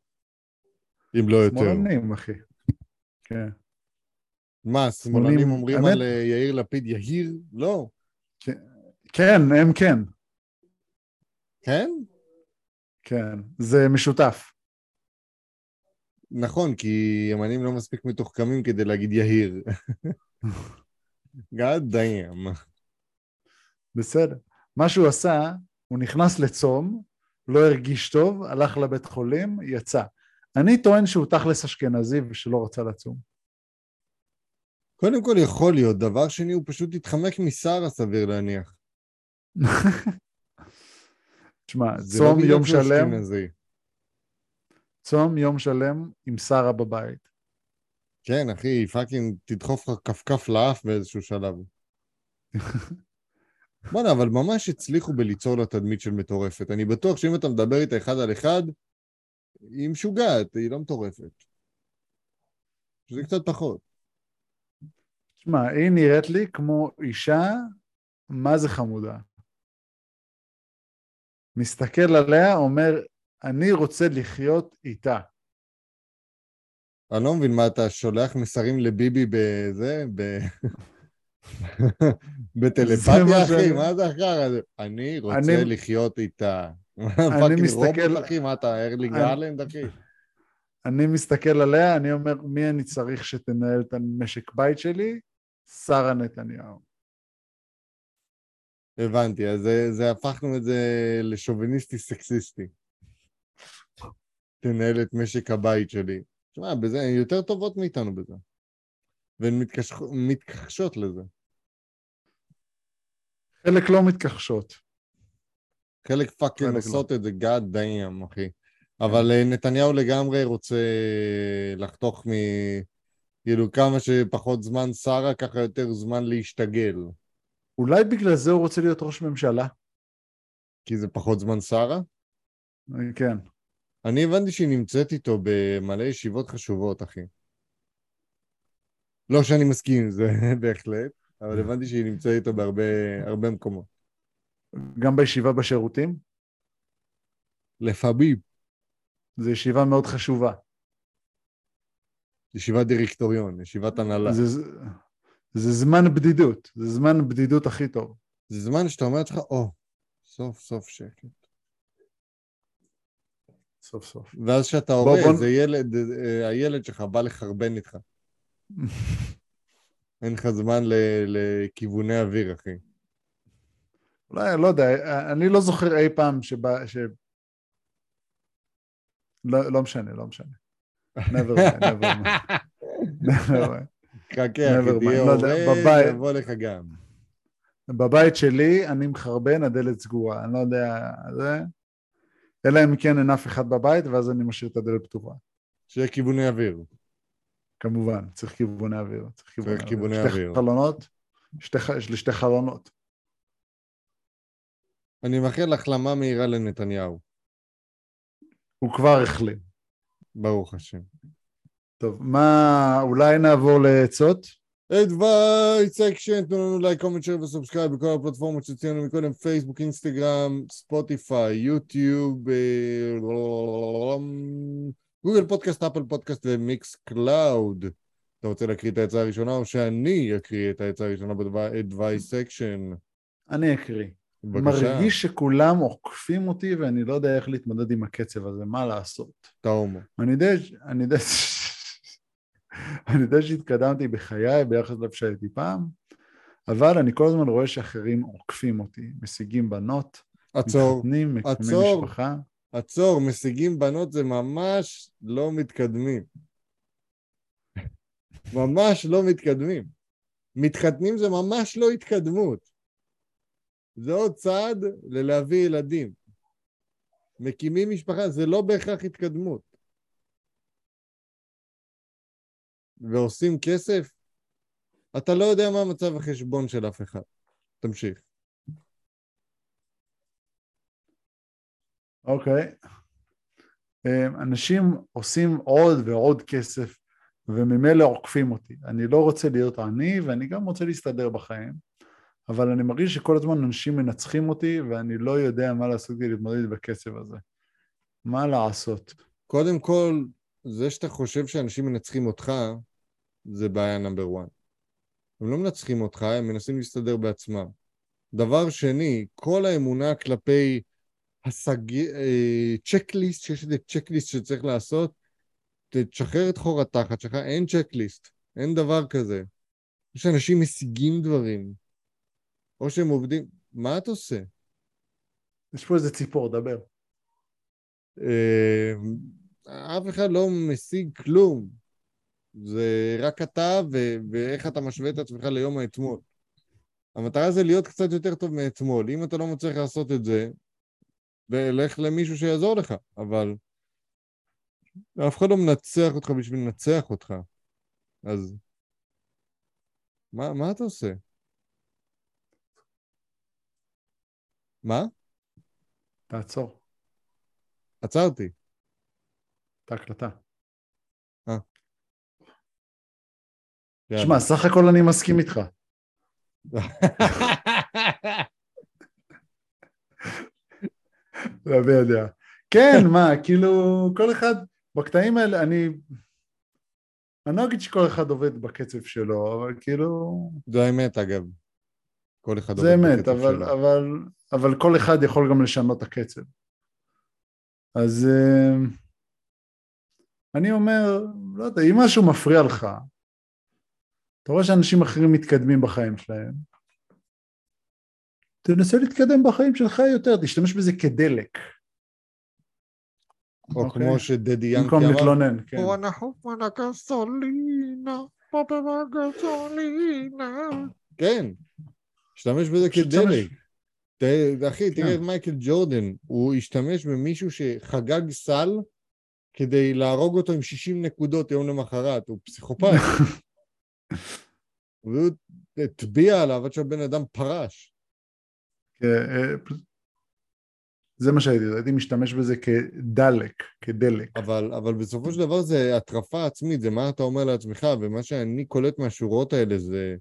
אם לא יותר. שמאלנים, אחי. כן. מה, שמאלנים אומרים האמת- על אה, יאיר לפיד יהיר? לא. כן, הם כן. כן? כן. זה משותף. נכון, כי ימנים לא מספיק מתוחכמים כדי להגיד יהיר. God damn. בסדר. מה שהוא עשה, הוא נכנס לצום, לא הרגיש טוב, הלך לבית חולים, יצא. אני טוען שהוא תכלס אשכנזי ושלא רצה לצום. קודם כל יכול להיות, דבר שני, הוא פשוט התחמק משרה, סביר להניח. תשמע, זה לא שלם, אשכנזי. צום יום שלם עם שרה בבית. כן, אחי, פאקינג תדחוף לך כפכף לאף באיזשהו שלב. בואנה, אבל ממש הצליחו בליצור לה תדמית של מטורפת. אני בטוח שאם אתה מדבר איתה אחד על אחד, היא משוגעת, היא לא מטורפת. שזה קצת פחות. תשמע, היא נראית לי כמו אישה, מה זה חמודה. מסתכל עליה, אומר, אני רוצה לחיות איתה. אני לא מבין מה אתה שולח מסרים לביבי בזה, ב... בטלפתיה, אחי? מה זה הזה? אני רוצה אני- לחיות איתה. אני מסתכל- רובוט, אחי? מה אתה, ארלי גרלנד, אחי? אני מסתכל עליה, אני אומר, מי אני צריך שתנהל את המשק בית שלי? שרה נתניהו. הבנתי, אז זה, זה הפכנו את זה לשוביניסטי סקסיסטי. תנהל את משק הבית שלי. תשמע, בזה, הן יותר טובות מאיתנו בזה. והן. מתכחשות לזה. חלק לא מתכחשות. חלק פאקינג חלק עושות את זה, God damn, אחי. אבל אה, נתניהו לגמרי רוצה לחתוך מ... כאילו, כמה שפחות זמן שרה, ככה יותר זמן להשתגל. אולי בגלל זה הוא רוצה להיות ראש ממשלה? כי זה פחות זמן שרה? כן. אני הבנתי שהיא נמצאת איתו במלא ישיבות חשובות, אחי. לא שאני מסכים עם זה, בהחלט, אבל הבנתי שהיא נמצאת איתו בהרבה הרבה מקומות. גם בישיבה בשירותים? לפעמים. זו ישיבה מאוד חשובה. ישיבת דירקטוריון, ישיבת הנהלה. זה, זה, זמן בדידות, זה זמן בדידות הכי טוב. זה זמן שאתה אומר לעצמך, או, סוף סוף שקט. סוף סוף. ואז כשאתה הורה, בוא- זה ילד, אה, הילד שלך בא לחרבן איתך. אין לך זמן ל- לכיווני אוויר, אחי. אולי, לא יודע, אני לא זוכר אי פעם שבא, ש... לא, לא משנה, לא משנה. never mind, never mind. never mind. חכה, Never אחי, mind, תהיה לא הורה, יבוא לך גם. בבית שלי אני מחרבן, הדלת סגורה, אני לא יודע, זה... אלא אם כן אין אף אחד בבית, ואז אני משאיר את הדלת פתוחה. שיהיה כיווני אוויר. כמובן, צריך כיווני אוויר. צריך כיווני צריך כיווני אוויר. חלונות, שתי, ח- יש לי שתי חלונות. אני מאחל החלמה מהירה לנתניהו, הוא כבר החלים. ברוך השם. טוב, מה, אולי נעבור לעצות? advice section, תנו לנו לייק, comment, share ו subscribe בכל הפלטפורמות שציינו מקודם, פייסבוק, אינסטגרם, ספוטיפיי, יוטיוב, גוגל פודקאסט, אפל פודקאסט ומיקס קלאוד. אתה רוצה להקריא את העצה הראשונה או שאני אקריא את העצה הראשונה ב-advice section? אני אקריא. בבקשה, מרגיש שכולם עוקפים אותי ואני לא יודע איך להתמודד עם הקצב הזה, מה לעשות? אתה הומו. אני יודע, אני יודע, אני יודע שהתקדמתי בחיי ביחס לאיפה שהייתי פעם, אבל אני כל הזמן רואה שאחרים עוקפים אותי, משיגים בנות, עצור, מתחתנים, מקימים עצור. משפחה. עצור, משיגים בנות זה ממש לא מתקדמים. ממש לא מתקדמים. מתחתנים זה ממש לא התקדמות. זה עוד צעד ללהביא ילדים. מקימים משפחה, זה לא בהכרח התקדמות. ועושים כסף, אתה לא יודע מה מצב החשבון של אף אחד. תמשיך. אוקיי. אמ, אנשים עושים עוד ועוד כסף וממילא עוקפים אותי. אני לא רוצה להיות עני ואני גם רוצה להסתדר בחיים, אבל אני מרגיש שכל הזמן אנשים מנצחים אותי ואני לא יודע מה לעשות כדי להתמודד בקצב הזה. מה לעשות? קודם כל, זה שאתה חושב שאנשים מנצחים אותך, זה בעיה נאמבר 1. הם לא מנצחים אותך, הם מנסים להסתדר בעצמם. דבר שני, כל האמונה כלפי השג... אה, צ'קליסט, שיש איזה צ'קליסט שצריך לעשות, תשחרר את חור התחת שלך, אין צ'קליסט, אין דבר כזה. יש אנשים משיגים דברים, או שהם עובדים, מה אתה עושה? יש פה איזה ציפור, דבר. אה, אף אחד לא משיג כלום. זה רק אתה ו- ואיך אתה משווה את עצמך ליום האתמול. המטרה זה להיות קצת יותר טוב מאתמול. אם אתה לא מצליח לעשות את זה, לך למישהו שיעזור לך, אבל אף אחד לא מנצח אותך בשביל לנצח אותך. אז מה, מה אתה עושה? מה? תעצור, עצרתי. את ההקלטה. יאללה. שמע, סך הכל אני מסכים איתך. להביע דעה. כן, מה, כאילו, כל אחד, בקטעים האלה, אני... אני לא אגיד שכל אחד עובד בקצב שלו, אבל כאילו... זו האמת, אגב. כל אחד זה עובד אמת, בקצב אבל, שלו. אבל, אבל כל אחד יכול גם לשנות את הקצב. אז אה, אני אומר, לא יודע, אם משהו מפריע לך, אתה רואה שאנשים אחרים מתקדמים בחיים שלהם, תנסה להתקדם בחיים שלך יותר, תשתמש בזה כדלק. או אוקיי. כמו שדדי ינקי במקום אמר, להתלונן, כן. כן, השתמש בזה כדלק. אחי, תראה כן. את מייקל ג'ורדן, הוא השתמש במישהו שחגג סל כדי להרוג אותו עם 60 נקודות יום למחרת, הוא פסיכופת. והוא הטביע עליו עד שהבן אדם פרש. אה, זה מה שהייתי, הייתי משתמש בזה כדלק, כדלק. אבל, אבל בסופו של דבר זה הטרפה עצמית, זה מה אתה אומר לעצמך, ומה שאני קולט מהשורות האלה זה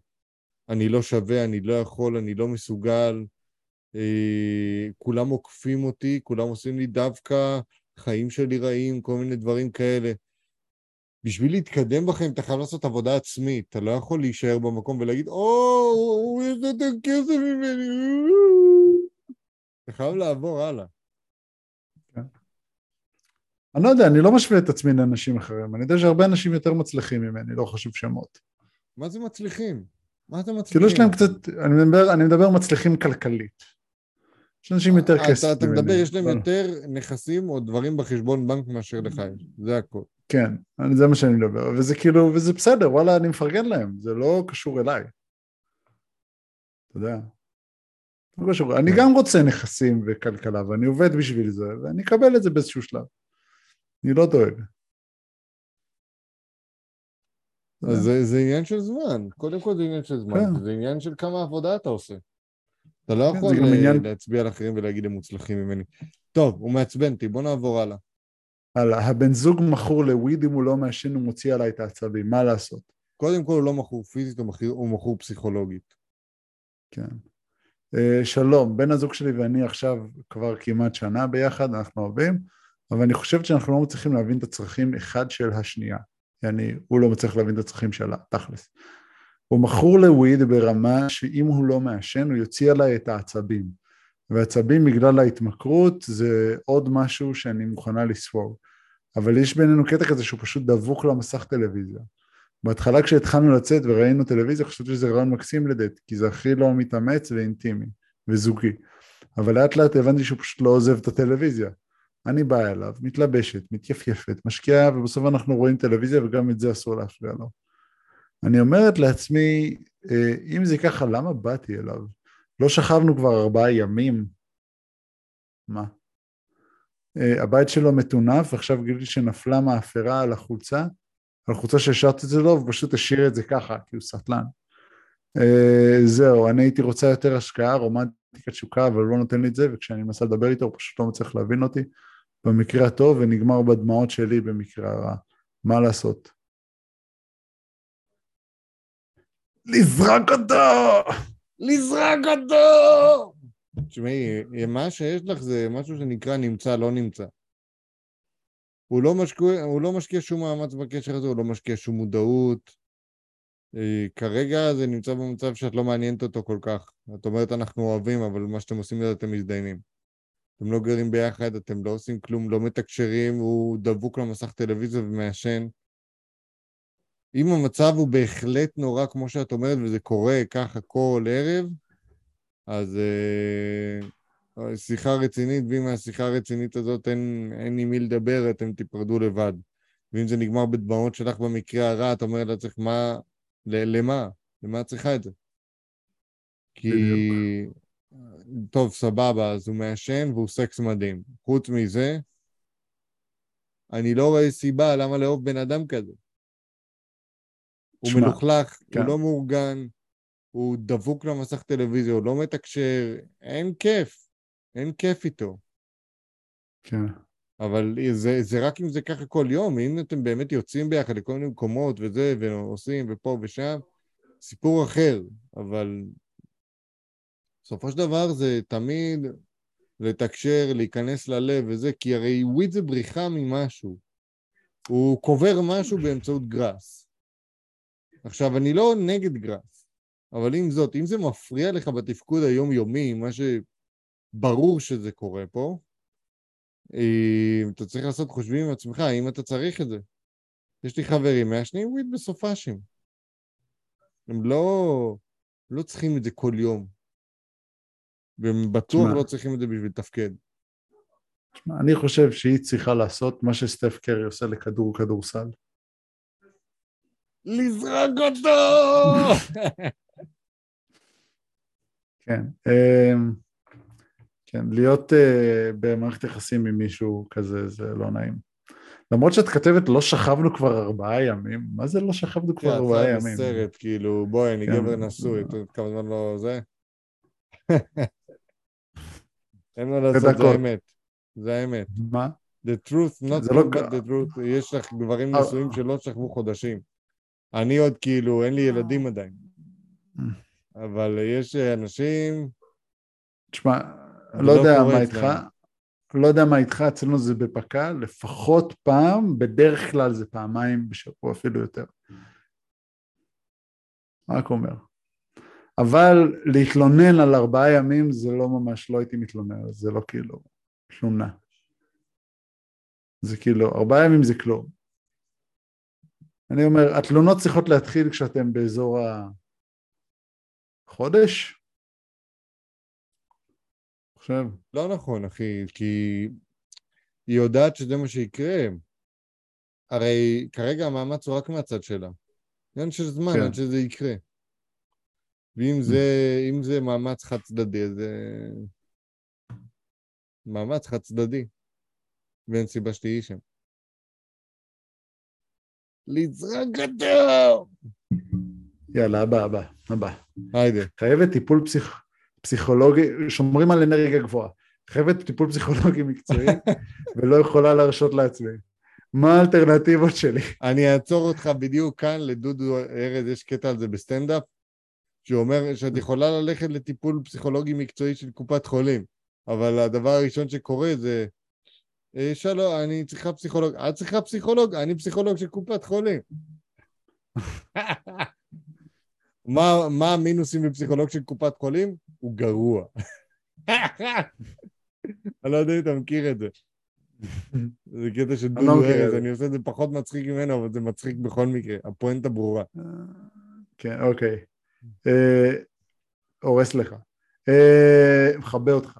אני לא שווה, אני לא יכול, אני לא מסוגל, אה, כולם עוקפים אותי, כולם עושים לי דווקא, חיים שלי רעים, כל מיני דברים כאלה. בשביל להתקדם בחיים אתה חייב לעשות עבודה עצמית, אתה לא יכול להישאר במקום ולהגיד, או, הוא יש לו יותר כסף ממני, אתה חייב לעבור הלאה. אני לא יודע, אני לא משווה את עצמי לאנשים אחרים, אני יודע שהרבה אנשים יותר מצליחים ממני, לא חשוב שמות. מה זה מצליחים? מה זה מצליחים? כאילו יש להם קצת, אני מדבר, אני מדבר מצליחים כלכלית. יש אנשים יותר כסף אתה מדבר, יש להם יותר נכסים או דברים בחשבון בנק מאשר לך יש, זה הכל. כן, זה מה שאני מדבר, וזה כאילו, וזה בסדר, וואלה, אני מפרגן להם, זה לא קשור אליי. אתה יודע. לא קשור, אני כן. גם רוצה נכסים וכלכלה, ואני עובד בשביל זה, ואני אקבל את זה באיזשהו שלב. אני לא דואג. אז זה, זה עניין של זמן, קודם כל זה עניין של זמן, כן. זה עניין של כמה עבודה אתה עושה. אתה לא כן, יכול זה גם ל- עניין- להצביע על אחרים ולהגיד הם מוצלחים ממני. טוב, הוא מעצבן אותי, בוא נעבור הלאה. הלאה, הבן זוג מכור לוויד אם הוא לא מעשן הוא מוציא עליי את העצבים, מה לעשות? קודם כל הוא לא מכור פיזית, הוא מכור, הוא מכור פסיכולוגית. כן. Uh, שלום, בן הזוג שלי ואני עכשיו כבר כמעט שנה ביחד, אנחנו אוהבים, אבל אני חושבת שאנחנו לא מצליחים להבין את הצרכים אחד של השנייה. יעני, הוא לא מצליח להבין את הצרכים שלה, תכלס. הוא מכור לוויד ברמה שאם הוא לא מעשן הוא יוציא עליי את העצבים. ועצבים בגלל ההתמכרות זה עוד משהו שאני מוכנה לספוג. אבל יש בינינו קטע כזה שהוא פשוט דבוק למסך טלוויזיה. בהתחלה כשהתחלנו לצאת וראינו טלוויזיה חשבתי שזה רעיון מקסים לדעת, כי זה הכי לא מתאמץ ואינטימי וזוגי. אבל לאט לאט הבנתי שהוא פשוט לא עוזב את הטלוויזיה. אני באה אליו, מתלבשת, מתייפייפת, משקיעה, ובסוף אנחנו רואים טלוויזיה וגם את זה אסור להפריע לו. אני אומרת לעצמי, אה, אם זה ככה, למה באתי אליו? לא שכבנו כבר ארבעה ימים? מה? אה, הבית שלו מטונף, ועכשיו גיליתי שנפלה מאפרה על החולצה, על חולצה שהשארתי את זה לו, ופשוט השאיר את זה ככה, כי הוא סטלן. Uh, זהו, אני הייתי רוצה יותר השקעה, רומנטיקת תשוקה, אבל הוא לא נותן לי את זה, וכשאני מנסה לדבר איתו, הוא פשוט לא מצליח להבין אותי. במקרה הטוב, ונגמר בדמעות שלי במקרה הרע. מה לעשות? לזרק אותו! לזרק אותו! תשמעי, מה שיש לך זה משהו שנקרא נמצא, לא נמצא. הוא לא, משקיע, הוא לא משקיע שום מאמץ בקשר הזה, הוא לא משקיע שום מודעות. אה, כרגע זה נמצא במצב שאת לא מעניינת אותו כל כך. את אומרת אנחנו אוהבים, אבל מה שאתם עושים לזה אתם מזדיינים. אתם לא גרים ביחד, אתם לא עושים כלום, לא מתקשרים, הוא דבוק למסך טלוויזיה ומעשן. אם המצב הוא בהחלט נורא, כמו שאת אומרת, וזה קורה ככה כל ערב, אז אה, שיחה רצינית, ואם מהשיחה הרצינית הזאת אין, אין עם מי לדבר, אתם תיפרדו לבד. ואם זה נגמר בדמעות שלך במקרה הרע, את אומרת לעצמך, מה, ל- למה? למה את צריכה את זה? כי... טוב, סבבה, אז הוא מעשן והוא סקס מדהים. חוץ מזה, אני לא רואה סיבה למה לאהוב בן אדם כזה. הוא שמע, מלוכלך, כן. הוא לא מאורגן, הוא דבוק למסך טלוויזיה, הוא לא מתקשר, אין כיף, אין כיף איתו. כן. אבל זה, זה רק אם זה ככה כל יום, אם אתם באמת יוצאים ביחד לכל מיני מקומות וזה, ועושים ופה ושם, סיפור אחר, אבל בסופו של דבר זה תמיד לתקשר, להיכנס ללב וזה, כי הרי וויד זה בריחה ממשהו. הוא קובר משהו באמצעות גראס. עכשיו, אני לא נגד גראס, אבל עם זאת, אם זה מפריע לך בתפקוד היומיומי, מה שברור שזה קורה פה, אה, אתה צריך לעשות חושבים עם עצמך, האם אתה צריך את זה. יש לי חברים מעשנים וויד בסופאשים. הם לא, לא צריכים את זה כל יום. והם בטוח. לא צריכים את זה בשביל לתפקד. תשמע, אני חושב שהיא צריכה לעשות מה שסטף קרי עושה לכדור כדורסל. לזרוק אותו! כן. אמ, כן, להיות uh, במערכת יחסים עם מישהו כזה זה לא נעים. למרות שאת כתבת לא שכבנו כבר ארבעה ימים, מה זה לא שכבנו כבר ארבעה ימים? כן, את בסרט, כאילו, בואי, אני כן. גבר נשוי, כמה זמן לא זה? אין מה לעשות, זה. האמת. זה האמת. מה? The truth, not זה לא the truth. יש לך גברים אה. נשואים שלא שכבו חודשים. אני עוד כאילו, אין לי ילדים עדיין. אה. אבל יש אנשים, תשמע, לא לא יודע מה איתך. לא יודע מה איתך, אצלנו זה בפק"ל, לפחות פעם, בדרך כלל זה פעמיים בשבוע, אפילו יותר. רק אומר. אבל להתלונן על ארבעה ימים זה לא ממש, לא הייתי מתלונן, זה לא כאילו תלונה. זה כאילו, ארבעה ימים זה כלום. אני אומר, התלונות צריכות להתחיל כשאתם באזור החודש? חושב. לא נכון, אחי, כי היא יודעת שזה מה שיקרה. הרי כרגע המאמץ הוא רק מהצד שלה. עניין של זמן כן. עד שזה יקרה. ואם זה, אם זה מאמץ חד צדדי, אז זה מאמץ חד צדדי. ואין סיבה שתהיי שם. לזרוק אותו! יאללה, הבא, הבא, הבא. היידה. חייבת טיפול פסיכ... פסיכולוגי, שומרים על אנרגיה גבוהה. חייבת טיפול פסיכולוגי מקצועי ולא יכולה להרשות לעצמי. מה האלטרנטיבות שלי? אני אעצור אותך בדיוק כאן, לדודו ארז יש קטע על זה בסטנדאפ, שאומר שאת יכולה ללכת לטיפול פסיכולוגי מקצועי של קופת חולים, אבל הדבר הראשון שקורה זה, "אה, שלום, אני צריכה פסיכולוג, את צריכה פסיכולוג? אני פסיכולוג של קופת חולים. מה, מה המינוסים בפסיכולוג של קופת חולים? הוא גרוע. אני לא יודע אם אתה מכיר את זה. זה קטע של לא דודו ארז. אני עושה את זה פחות מצחיק ממנו, אבל זה מצחיק בכל מקרה. הפואנטה ברורה. כן, אוקיי. אה, הורס לך. אה, מכבה אותך.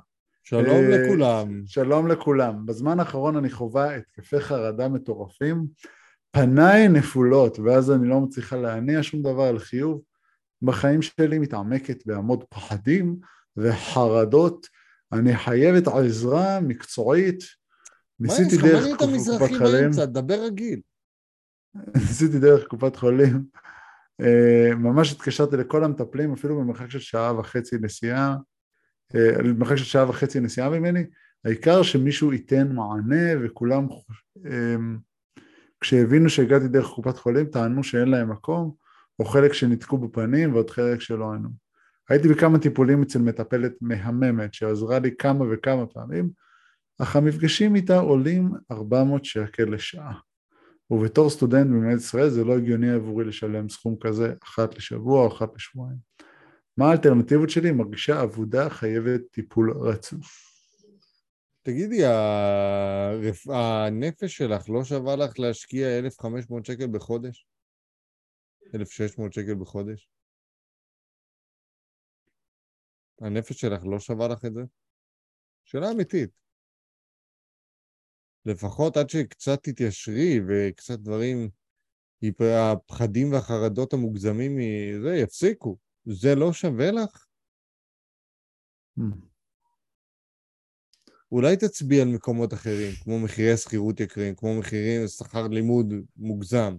שלום אה, לכולם. שלום לכולם. בזמן האחרון אני חווה התקפי חרדה מטורפים, פניי נפולות, ואז אני לא מצליחה להניע שום דבר על חיוב. בחיים שלי מתעמקת בעמוד פחדים וחרדות. אני חייבת עזרה מקצועית. מה יש ניסיתי לך? דרך מה נהיית קופ- מזרחי קופת חולים. באמצע? דבר רגיל. ניסיתי דרך קופת חולים. אה, ממש התקשרתי לכל המטפלים, אפילו במרחק של שעה וחצי נסיעה, במרחק של שעה וחצי נסיעה ממני, העיקר שמישהו ייתן מענה וכולם, אה, כשהבינו שהגעתי דרך קופת חולים, טענו שאין להם מקום, או חלק שניתקו בפנים ועוד חלק שלא ענו. הייתי בכמה טיפולים אצל מטפלת מהממת שעזרה לי כמה וכמה פעמים, אך המפגשים איתה עולים 400 שקל לשעה. ובתור סטודנט במדינת ישראל זה לא הגיוני עבורי לשלם סכום כזה אחת לשבוע או אחת לשבועיים. מה האלטרנטיבות שלי? מרגישה אבודה חייבת טיפול רצוף. תגידי, הרפ... הנפש שלך לא שווה לך להשקיע 1,500 שקל בחודש? 1,600 שקל בחודש? הנפש שלך לא שווה לך את זה? שאלה אמיתית. לפחות עד שקצת תתיישרי וקצת דברים, הפחדים והחרדות המוגזמים מזה יפסיקו. זה לא שווה לך? אולי תצביע על מקומות אחרים, כמו מחירי שכירות יקרים, כמו מחירים, שכר לימוד מוגזם,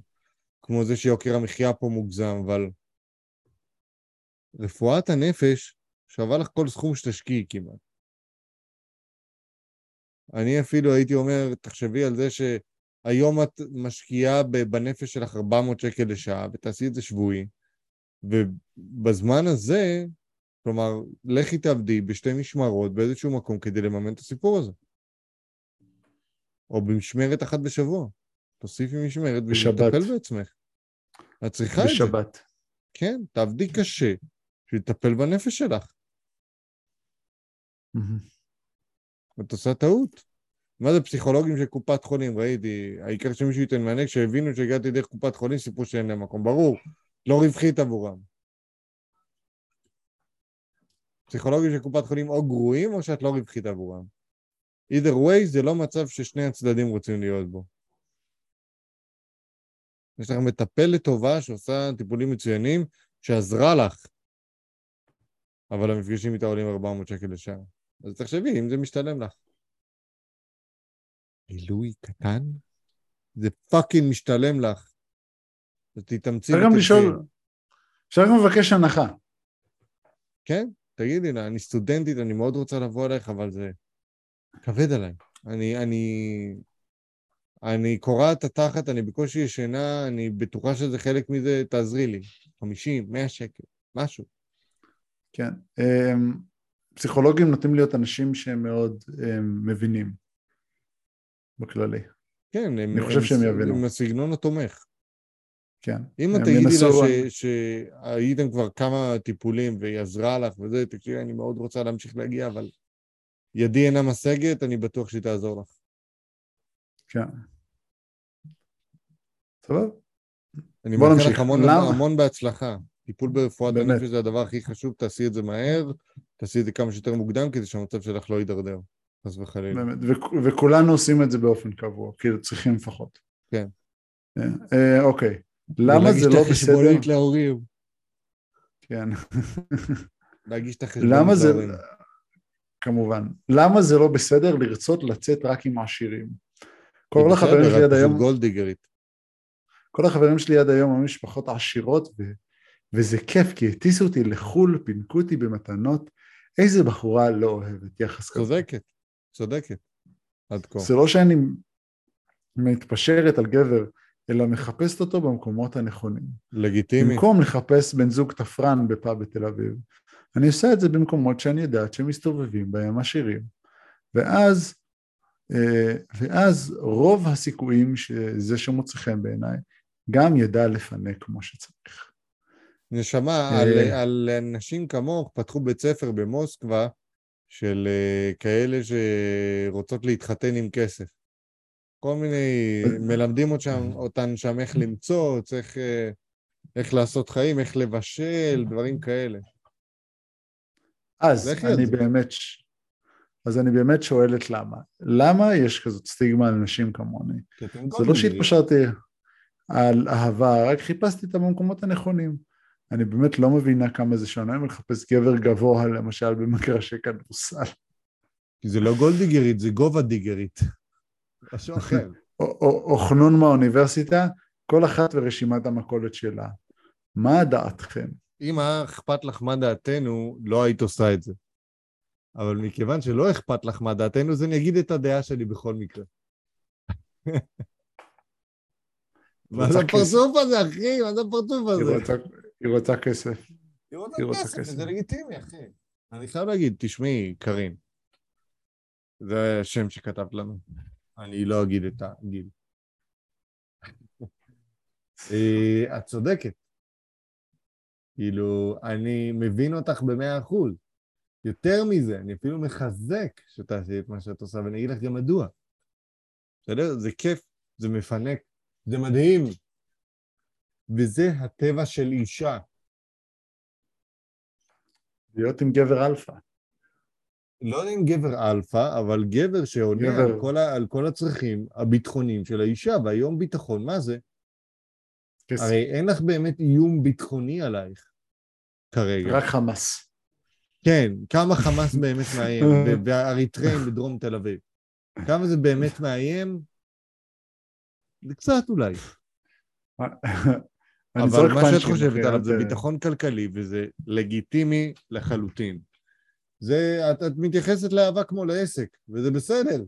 כמו זה שיוקר המחיה פה מוגזם, אבל רפואת הנפש שווה לך כל סכום שתשקיעי כמעט. אני אפילו הייתי אומר, תחשבי על זה שהיום את משקיעה בנפש שלך 400 שקל לשעה, ותעשי את זה שבועי, ובזמן הזה, כלומר, לכי תעבדי בשתי משמרות באיזשהו מקום כדי לממן את הסיפור הזה. או במשמרת אחת בשבוע. תוסיפי משמרת בשבת. ולטפל בעצמך. את צריכה את זה. בשבת. כן, תעבדי קשה בשביל לטפל בנפש שלך. את עושה טעות. מה זה פסיכולוגים של קופת חולים? ראיתי, העיקר שמישהו ייתן מענה, כשהבינו שהגעתי דרך קופת חולים, סיפרו שאין להם מקום. ברור, לא רווחית עבורם. פסיכולוגים של קופת חולים או גרועים, או שאת לא רווחית עבורם. either way, זה לא מצב ששני הצדדים רוצים להיות בו. יש לך מטפלת טובה שעושה טיפולים מצוינים, שעזרה לך, אבל המפגשים איתה עולים 400 שקל לשעה. אז תחשבי, אם זה משתלם לך. עילוי קטן? זה פאקינג משתלם לך. אז תתאמצי אפשר גם. לשאול, אפשר גם לבקש הנחה. כן, תגידי לה, אני סטודנטית, אני מאוד רוצה לבוא אליך, אבל זה כבד עליי. אני, אני, אני קורעת את התחת, אני בקושי ישנה, אני בטוחה שזה חלק מזה, תעזרי לי. 50, 100 שקל, משהו. כן. אמ, פסיכולוגים נוטים להיות אנשים שהם מאוד אמ, מבינים בכללי. כן, הם, אני חושב הם, שהם יבינו. הם הסגנון התומך. כן. אם הם את תגידי לה ש- שהייתם כבר כמה טיפולים והיא עזרה לך וזה, תקשיבי, אני מאוד רוצה להמשיך להגיע, אבל ידי אינה משגת, אני בטוח שהיא תעזור לך. כן. סבבה? אני מאחל. לך המון? המון בהצלחה. טיפול ברפואת. הנפש זה הדבר הכי חשוב, תעשי את זה מהר, תעשי את זה כמה שיותר מוקדם, כדי שהמצב שלך לא יידרדר, חס וחלילה. באמת. וכ- וכולנו עושים את זה באופן קבוע, כאילו צריכים לפחות. כן. אה, אה, אוקיי. למה זה את לא החשבונית בסדר? להורים. כן. להגיש את החשבונית זה... להורים. כמובן. למה זה לא בסדר לרצות לצאת רק עם העשירים? כל החברים שלי את עד היום, גולדיגרית. כל החברים שלי עד היום הם משפחות עשירות, ו... וזה כיף, כי הטיסו אותי לחו"ל, פינקו אותי במתנות. איזה בחורה לא אוהבת יחס כזה. צודקת, צודקת. עד כה. זה לא שאני מתפשרת על גבר, אלא מחפשת אותו במקומות הנכונים. לגיטימי. במקום לחפש בן זוג תפרן בפאב בתל אביב, אני עושה את זה במקומות שאני יודעת שמסתובבים בהם עשירים. ואז, אה, ואז רוב הסיכויים שזה שמוצא חן בעיניי, גם ידע לפנק כמו שצריך. נשמה, אה. על, על אנשים כמוך פתחו בית ספר במוסקבה של אה, כאלה שרוצות להתחתן עם כסף. כל מיני, מלמדים אותם, אותן שם איך למצוא, איך, אה, איך לעשות חיים, איך לבשל, דברים כאלה. אז אני. באמת, אז אני באמת שואלת למה. למה יש כזאת סטיגמה על נשים כמוני? זה לא שהתפשרתי על אהבה, רק חיפשתי אותה במקומות הנכונים. אני באמת לא מבינה כמה זה שונה מלחפש גבר גבוה, למשל במגרשי כדורסל. כי זה לא גולדיגרית, זה גובה דיגרית. משהו אחר. או, או, או חנון מהאוניברסיטה, כל אחת ורשימת המכולת שלה. מה דעתכם? אם היה אכפת לך מה דעתנו, לא היית עושה את זה. אבל מכיוון שלא אכפת לך מה דעתנו, אז אני אגיד את הדעה שלי בכל מקרה. מה זה הפרצוף הזה, אחי? מה זה הפרצוף הזה? היא רוצה כסף. היא רוצה כסף. זה לגיטימי, אחי. אני חייב להגיד, תשמעי, קארין, זה השם שכתבת לנו. אני לא אגיד את הגיל. אה, את צודקת. כאילו, אני מבין אותך במאה אחוז. יותר מזה, אני אפילו מחזק שתעשי את מה שאת עושה, ואני אגיד לך גם מדוע. בסדר? זה כיף, זה מפנק, זה מדהים. וזה הטבע של אישה. להיות עם גבר אלפא. לא יודע אם גבר אלפא, אבל גבר שעונה גבר. על כל, ה, על כל הצרכים הביטחוניים של האישה, והיום ביטחון, מה זה? כסף. הרי אין לך באמת איום ביטחוני עלייך כרגע. רק חמאס. כן, כמה חמאס באמת מאיים, ו- והאריתריאים בדרום תל אביב. כמה זה באמת מאיים? זה קצת אולי. אבל מה שאת חושבת עליו זה ביטחון כלכלי, וזה לגיטימי לחלוטין. זה, את, את מתייחסת לאהבה כמו לעסק, וזה בסדר.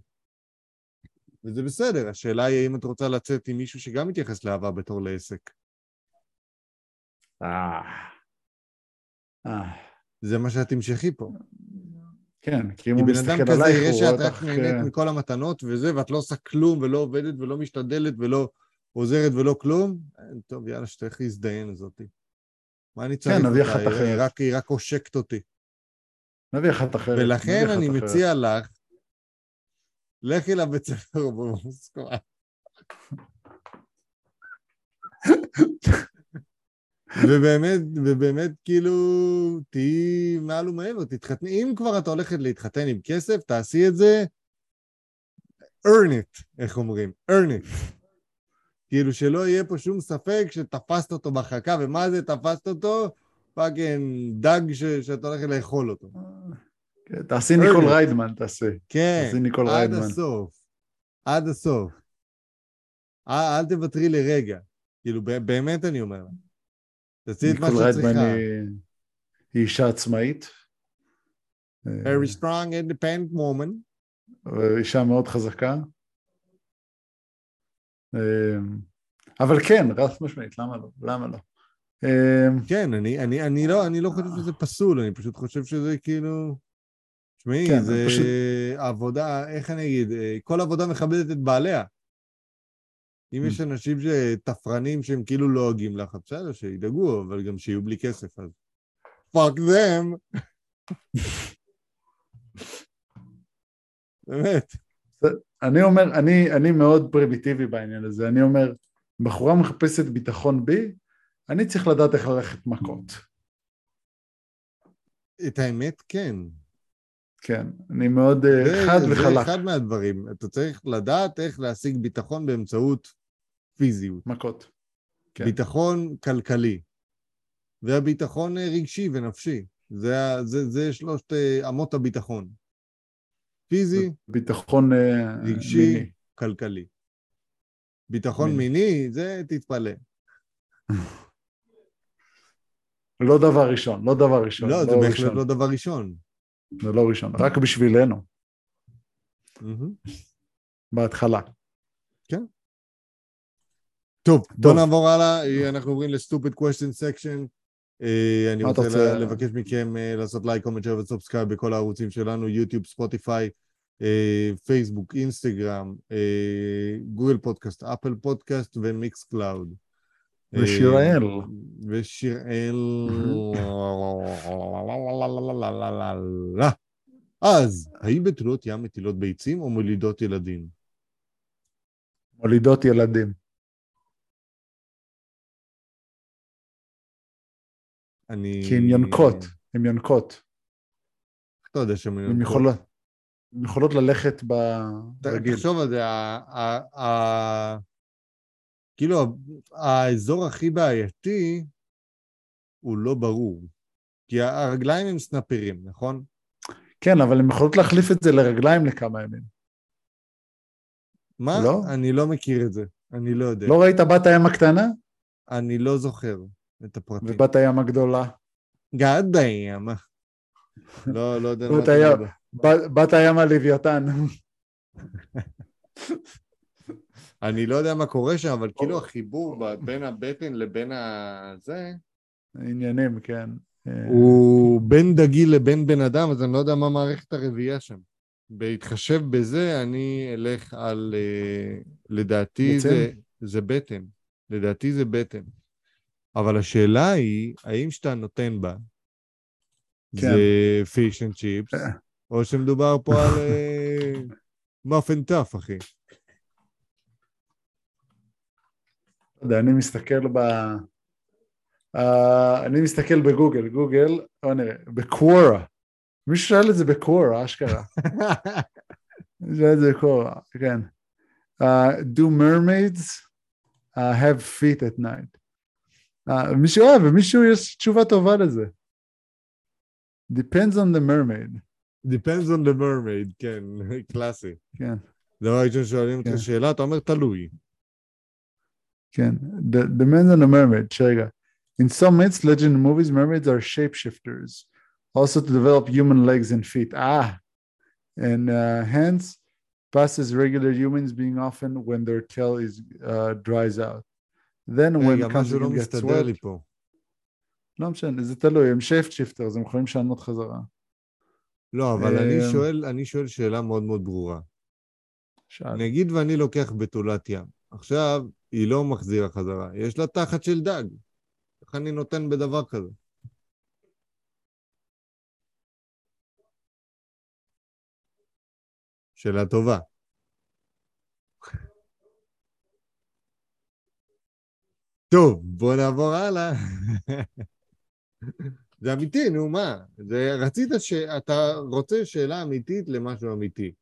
וזה בסדר. השאלה היא האם את רוצה לצאת עם מישהו שגם מתייחס לאהבה בתור לעסק. אה. אה. זה מה שאת תמשכי פה. כן, כי אם כי הוא בן אדם מסתכל כזה עלייך, יראה הוא רואה שאת רק אותך... נהנית אה, מכל המתנות וזה, ואת לא עושה כלום, ולא עובדת, ולא משתדלת, ולא עוזרת, ולא כלום, אה, טוב, יאללה, שתלך להזדיין הזאתי. מה אני צריך כן, נביא? אחת אחרת. היא רק עושקת אותי. נביא אחת אחרת. ולכן אני אחרת. מציע לך, לכי לבית ספר במוסקבה. ובאמת, ובאמת, כאילו, תהיי מעל ומעבר, תתחתני. אם כבר אתה הולכת להתחתן עם כסף, תעשי את זה, earn it, איך אומרים? earn it. כאילו שלא יהיה פה שום ספק שתפסת אותו בחכה, ומה זה תפסת אותו? fucking דג ש... שאתה הולך לאכול אותו. כן, תעשי ניקול ריידמן, תעשי. כן, תעשי ניקול עד ריידמן. הסוף. עד הסוף. אל, אל תוותרי לרגע. כאילו, באמת אני אומר לך. תעשי את מה שאת צריכה. היא- אישה עצמאית. אה, Very strong independent woman. אישה מאוד חזקה. אה, אבל כן, רב משמעית, למה לא? למה לא? אה, כן, אני, אני, אני, לא, אני לא חושב שזה פסול, אני פשוט חושב שזה כאילו... תשמעי, כן, זה פשוט- עבודה, איך אני אגיד, אה, כל עבודה מכבדת את בעליה. אם Mm. יש אנשים שתפרנים שהם כאילו לא לועגים לך, בסדר, שידאגו, אבל גם שיהיו בלי כסף, אז... fuck them. באמת. אני אומר, אני, אני מאוד פרימיטיבי בעניין הזה, אני אומר, בחורה מחפשת ביטחון בי, אני צריך לדעת איך ללכת מכות. את האמת, כן. כן, אני מאוד אה, זה- חד זה וחלק. אחד מהדברים. אתה צריך לדעת איך להשיג ביטחון באמצעות פיזיות. מכות. כן. ביטחון כלכלי, והביטחון אה, רגשי ונפשי. זה, זה, זה שלושת אה, אמות הביטחון. פיזי, ביטחון רגשי, מיני. כלכלי. ביטחון מיני. מיני, זה תתפלא. לא דבר ראשון, לא דבר ראשון. לא, זה בהחלט. לא דבר ראשון. זה לא ראשון, רק בשבילנו. בהתחלה. טוב, בוא טוב. נעבור הלאה, אה, אנחנו עוברים ל stupid question section. אה, אני רוצה רוצה? לבקש מכם אה, לעשות like, comment, share ו subscribe בכל הערוצים שלנו, יוטיוב, ספוטיפיי, פייסבוק, אינסטגרם, גוגל פודקאסט, אפל פודקאסט ו Mixcloud. אה, ושיראל. ושיראל... אז, האם בתולות ים מטילות ביצים או מולידות ילדים? מולידות ילדים. אני... כי הן יונקות, הן יונקות. אתה יודע שהן הן יונקות? יכולות, הן יכולות ללכת ת- ברגיל. תחשוב על זה, כאילו האזור הכי בעייתי הוא לא ברור. כי הרגליים הם סנפירים, נכון? כן, אבל הן יכולות להחליף את זה לרגליים לכמה ימים. מה? לא. אני לא מכיר את זה, אני לא יודע. לא ראית בת הים הקטנה אני לא זוכר את הפרטים. ובת הים הגדולה? גד בים. לא, לא יודע מה אתה הים. מדבר. בת הים הלוויתן. אני לא יודע מה קורה שם, אבל כאילו החיבור בין הבטן לבין הזה, עניינים, כן. אה, הוא בין דגיל לבין בן אדם, אז אני לא יודע מה מערכת הרביעייה שם. בהתחשב בזה, אני אלך על... אה, לדעתי? זה, זה בטן. לדעתי זה בטן. אבל השאלה היא, האם שאתה נותן בה, כן. זה fish and chips, אה. או שמדובר פה על muffin top, אחי. לא יודע, אני מסתכל ב... אה, אני מסתכל בגוגל, גוגל, בוא נראה, ב Quora. מישהו שאל את זה ב Quora, אשכרה. שאל את זה בקוורה, כן. Uh, do mermaids uh, have feet at night? Uh, מישהו אוהב, ומישהו יש תשובה טובה לזה. depends on the mermaid, Depends on the mermaid, כן, קלאסי. כן, דבר ראשון שואלים אותך כן. שאלה, אתה אומר תלוי. כן. The- depends on the mermaid, שרגע. In some myths, legend movies, mermaids are shapeshifters, also to develop human legs and feet. Ah, and uh, hence passes regular humans being often when their tail is uh, dries out. Then when רגע, משהו לא conjugal gets מסתדר לי wet, פה. לא משנה, זה תלוי, הם שייפט שיפטרס, הם יכולים לשנות חזרה. לא, אבל אני אמ, שואל, אני שואל שאלה מאוד מאוד ברורה. שאל. נגיד ואני לוקח בתולת ים. עכשיו, היא לא מחזירה חזרה, יש לה תחת של דג. איך אני נותן בדבר כזה? שאלה טובה. טוב, בוא נעבור הלאה. זה אמיתי, נו מה? זה, רצית ש... אתה רוצה שאלה אמיתית למשהו אמיתי.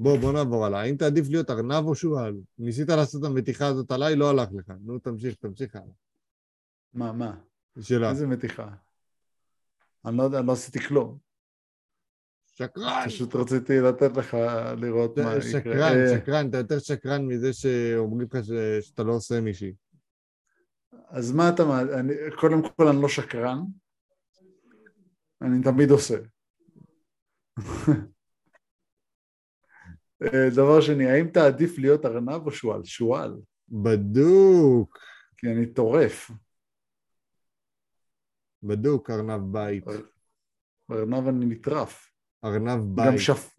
בוא, בוא נעבור הלאה. האם תעדיף להיות ארנב או שועל? ניסית לעשות את המתיחה הזאת עליי, לא הלך לך. נו, תמשיך, תמשיך הלאה. מה, מה? שאלה. איזה מתיחה? אני לא יודע, אני לא עשיתי כלום. שקרן! פשוט רציתי לתת לך לראות מה יקרה. שקרן, שקרן, אתה יותר שקרן מזה שאומרים לך שאתה לא עושה מישהי. אז מה אתה... אני- קודם כל אני לא שקרן. אני תמיד עושה. דבר שני, האם תעדיף להיות ארנב או שועל? שועל, בדוק, כי אני טורף. בדוק, ארנב בית. ארנב אני נטרף. ארנב גם בית. שפ...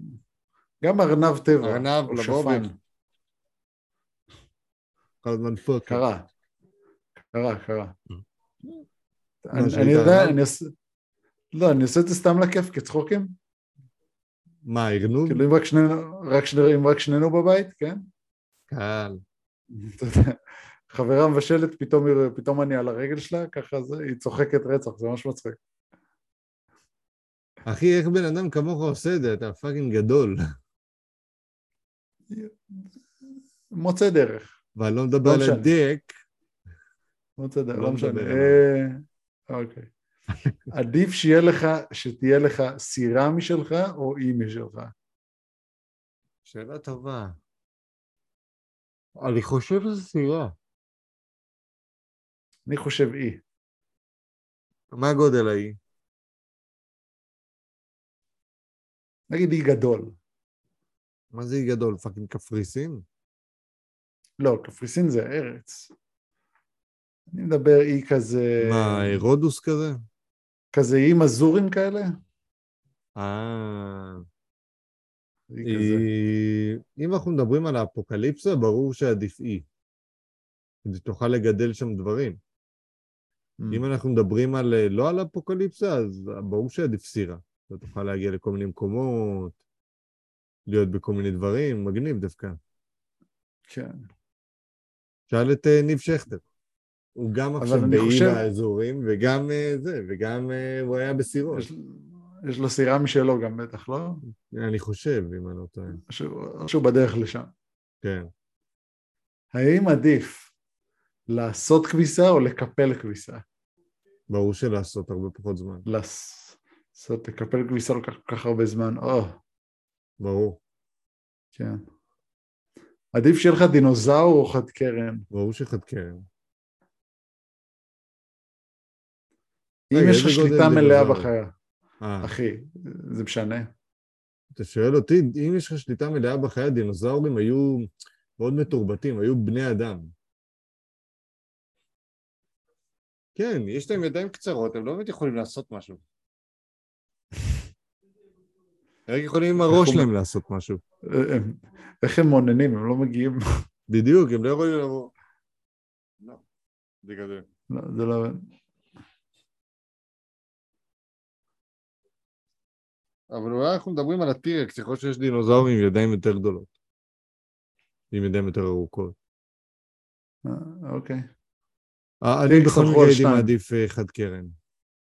גם ארנב טבע. ארנב, או שפן. כל הזמן פוקר. קרה. קרה, קרה. אני- יודע? אני עושה... לא, אני עושה את זה סתם לכיף, כצחוקים. מה, ארנוב? כאילו אם רק שנינו, רק שנינו, אם רק שנינו בבית, כן? קל. חברה מבשלת, פתאום, פתאום אני על הרגל שלה, ככה זה, היא צוחקת רצח, זה ממש מצחיק. אחי, איך בן אדם כמוך עושה את זה? אתה פאקינג גדול. מוצא דרך, ואני לא מדבר לא על. הדק. מוצא דרך, לא לא משנה. אה, אוקיי. עדיף שיהיה לך, שתהיה לך סירה משלך או אי משלך? שאלה טובה. אני חושב שזה סירה. אני חושב אי. מה הגודל ההיא? נגיד אי גדול. מה זה אי גדול? fucking קפריסין? לא, קפריסין זה ארץ. אני מדבר אי כזה... מה, רודוס כזה? כזה איים אזורים כאלה? אה... אה, אם אנחנו מדברים על האפוקליפסה, ברור שעדיף אי. כדי שתוכל לגדל שם דברים. Mm. אם אנחנו מדברים על, אה, לא על אפוקליפסה, אז ברור שעדיף סירה. אתה תוכל להגיע לכל מיני מקומות, להיות בכל מיני דברים, מגניב דווקא. כן. שאל את אה, ניב שכטר. הוא גם עכשיו באי חושב- מהאזורים, וגם אה, זה, וגם אה, הוא היה בסירות. יש, יש לו סירה משלו גם בטח, לא? אני חושב, אם אני לא טועה. שהוא בדרך לשם. כן. האם עדיף לעשות כביסה או לקפל כביסה? ברור שלעשות הרבה פחות זמן. לעשות, לקפל כביסה לוקח כל כך הרבה זמן, או, ברור. כן. עדיף שיהיה לך דינוזאור או חד קרן? ברור שחד קרן. אם יש לך שליטה מלאה? בחיה, אה, אחי, זה משנה. אתה שואל אותי, אם יש לך שליטה מלאה בחיי הדינוזאורים, היו מאוד מתורבתים, היו בני אדם. כן, יש להם ידיים קצרות, הם לא באמת יכולים לעשות משהו. הם רק יכולים עם הראש שלהם לעשות משהו. הם- איך הם מוננים, הם לא מגיעים, בדיוק, הם לא יכולים לבוא. לא, זה כזה. לא, זה לא... אבל אולי אנחנו מדברים על הטירקס, יכול להיות שיש דינוזאורים עם ידיים יותר גדולות. עם ידיים יותר ארוכות. אה, אוקיי. אה, אני טירקס בכל מקרה הייתי. מעדיף אה, חד קרן.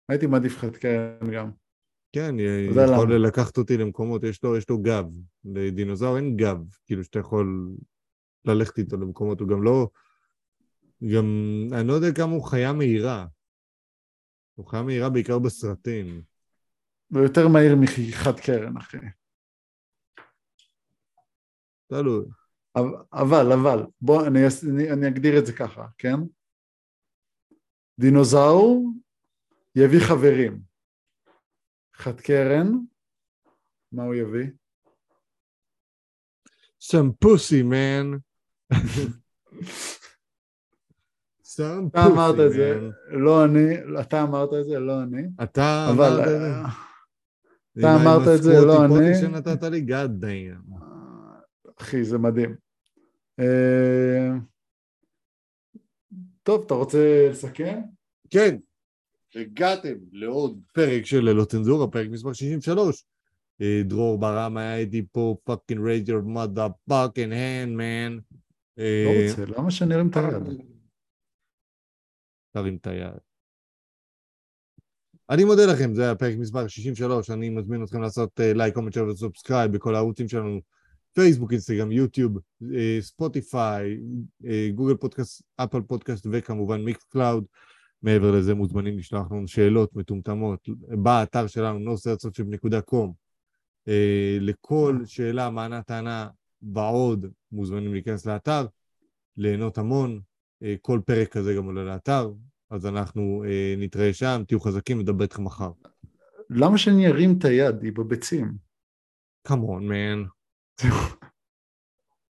הייתי מעדיף חד קרן גם. כן, יכול. לקחת אותי למקומות, יש לו, יש לו גב. לדינוזאור אין גב, כאילו שאתה יכול ללכת איתו למקומות, הוא גם לא... גם, אני לא יודע כמה הוא חיה מהירה. הוא חיה מהירה בעיקר בסרטים. הוא יותר מהיר מחד קרן, אחי. תלוי. אבל, אבל, בוא, אני, אני, אני אגדיר את זה ככה, כן? דינוזאור יביא חברים. חד קרן, מה הוא יביא? Some pussy, man. Some אתה אמרת את זה, man. לא אני, אתה אמרת את זה, לא אני. אתה. אמרת את זה? אה, עם אתה אמרת את זה, לא אני. פוטי שנתת לי? God damn. אחי, זה מדהים. אה, טוב, אתה רוצה לסכם? כן, הגעתם לעוד פרק של ללא צנזורה, פרק מספר 63. אה, דרור ברם היה איתי פה, raise your mother fucking hand, man. לא אה, רוצה, למה שאני ארים את היד? תרים את היד. אני מודה לכם, זה היה פרק מספר 63, אני מזמין אתכם לעשות like, comment, share ו subscribe בכל הערוצים שלנו, פייסבוק, אינסטגרם, יוטיוב, אה, ספוטיפיי, אה, גוגל פודקאסט, אפל פודקאסט וכמובן Mixcloud. מעבר לזה מוזמנים לשלוח לנו שאלות מטומטמות באתר שלנו, nocensorship.com. לכל שאלה, מענה, טענה ועוד, מוזמנים להיכנס לאתר, ליהנות המון. כל פרק כזה גם עולה לאתר, אז אנחנו נתראה שם, תהיו חזקים, נדבר איתכם מחר. למה שאני ארים את היד? היא בביצים. Come on, man.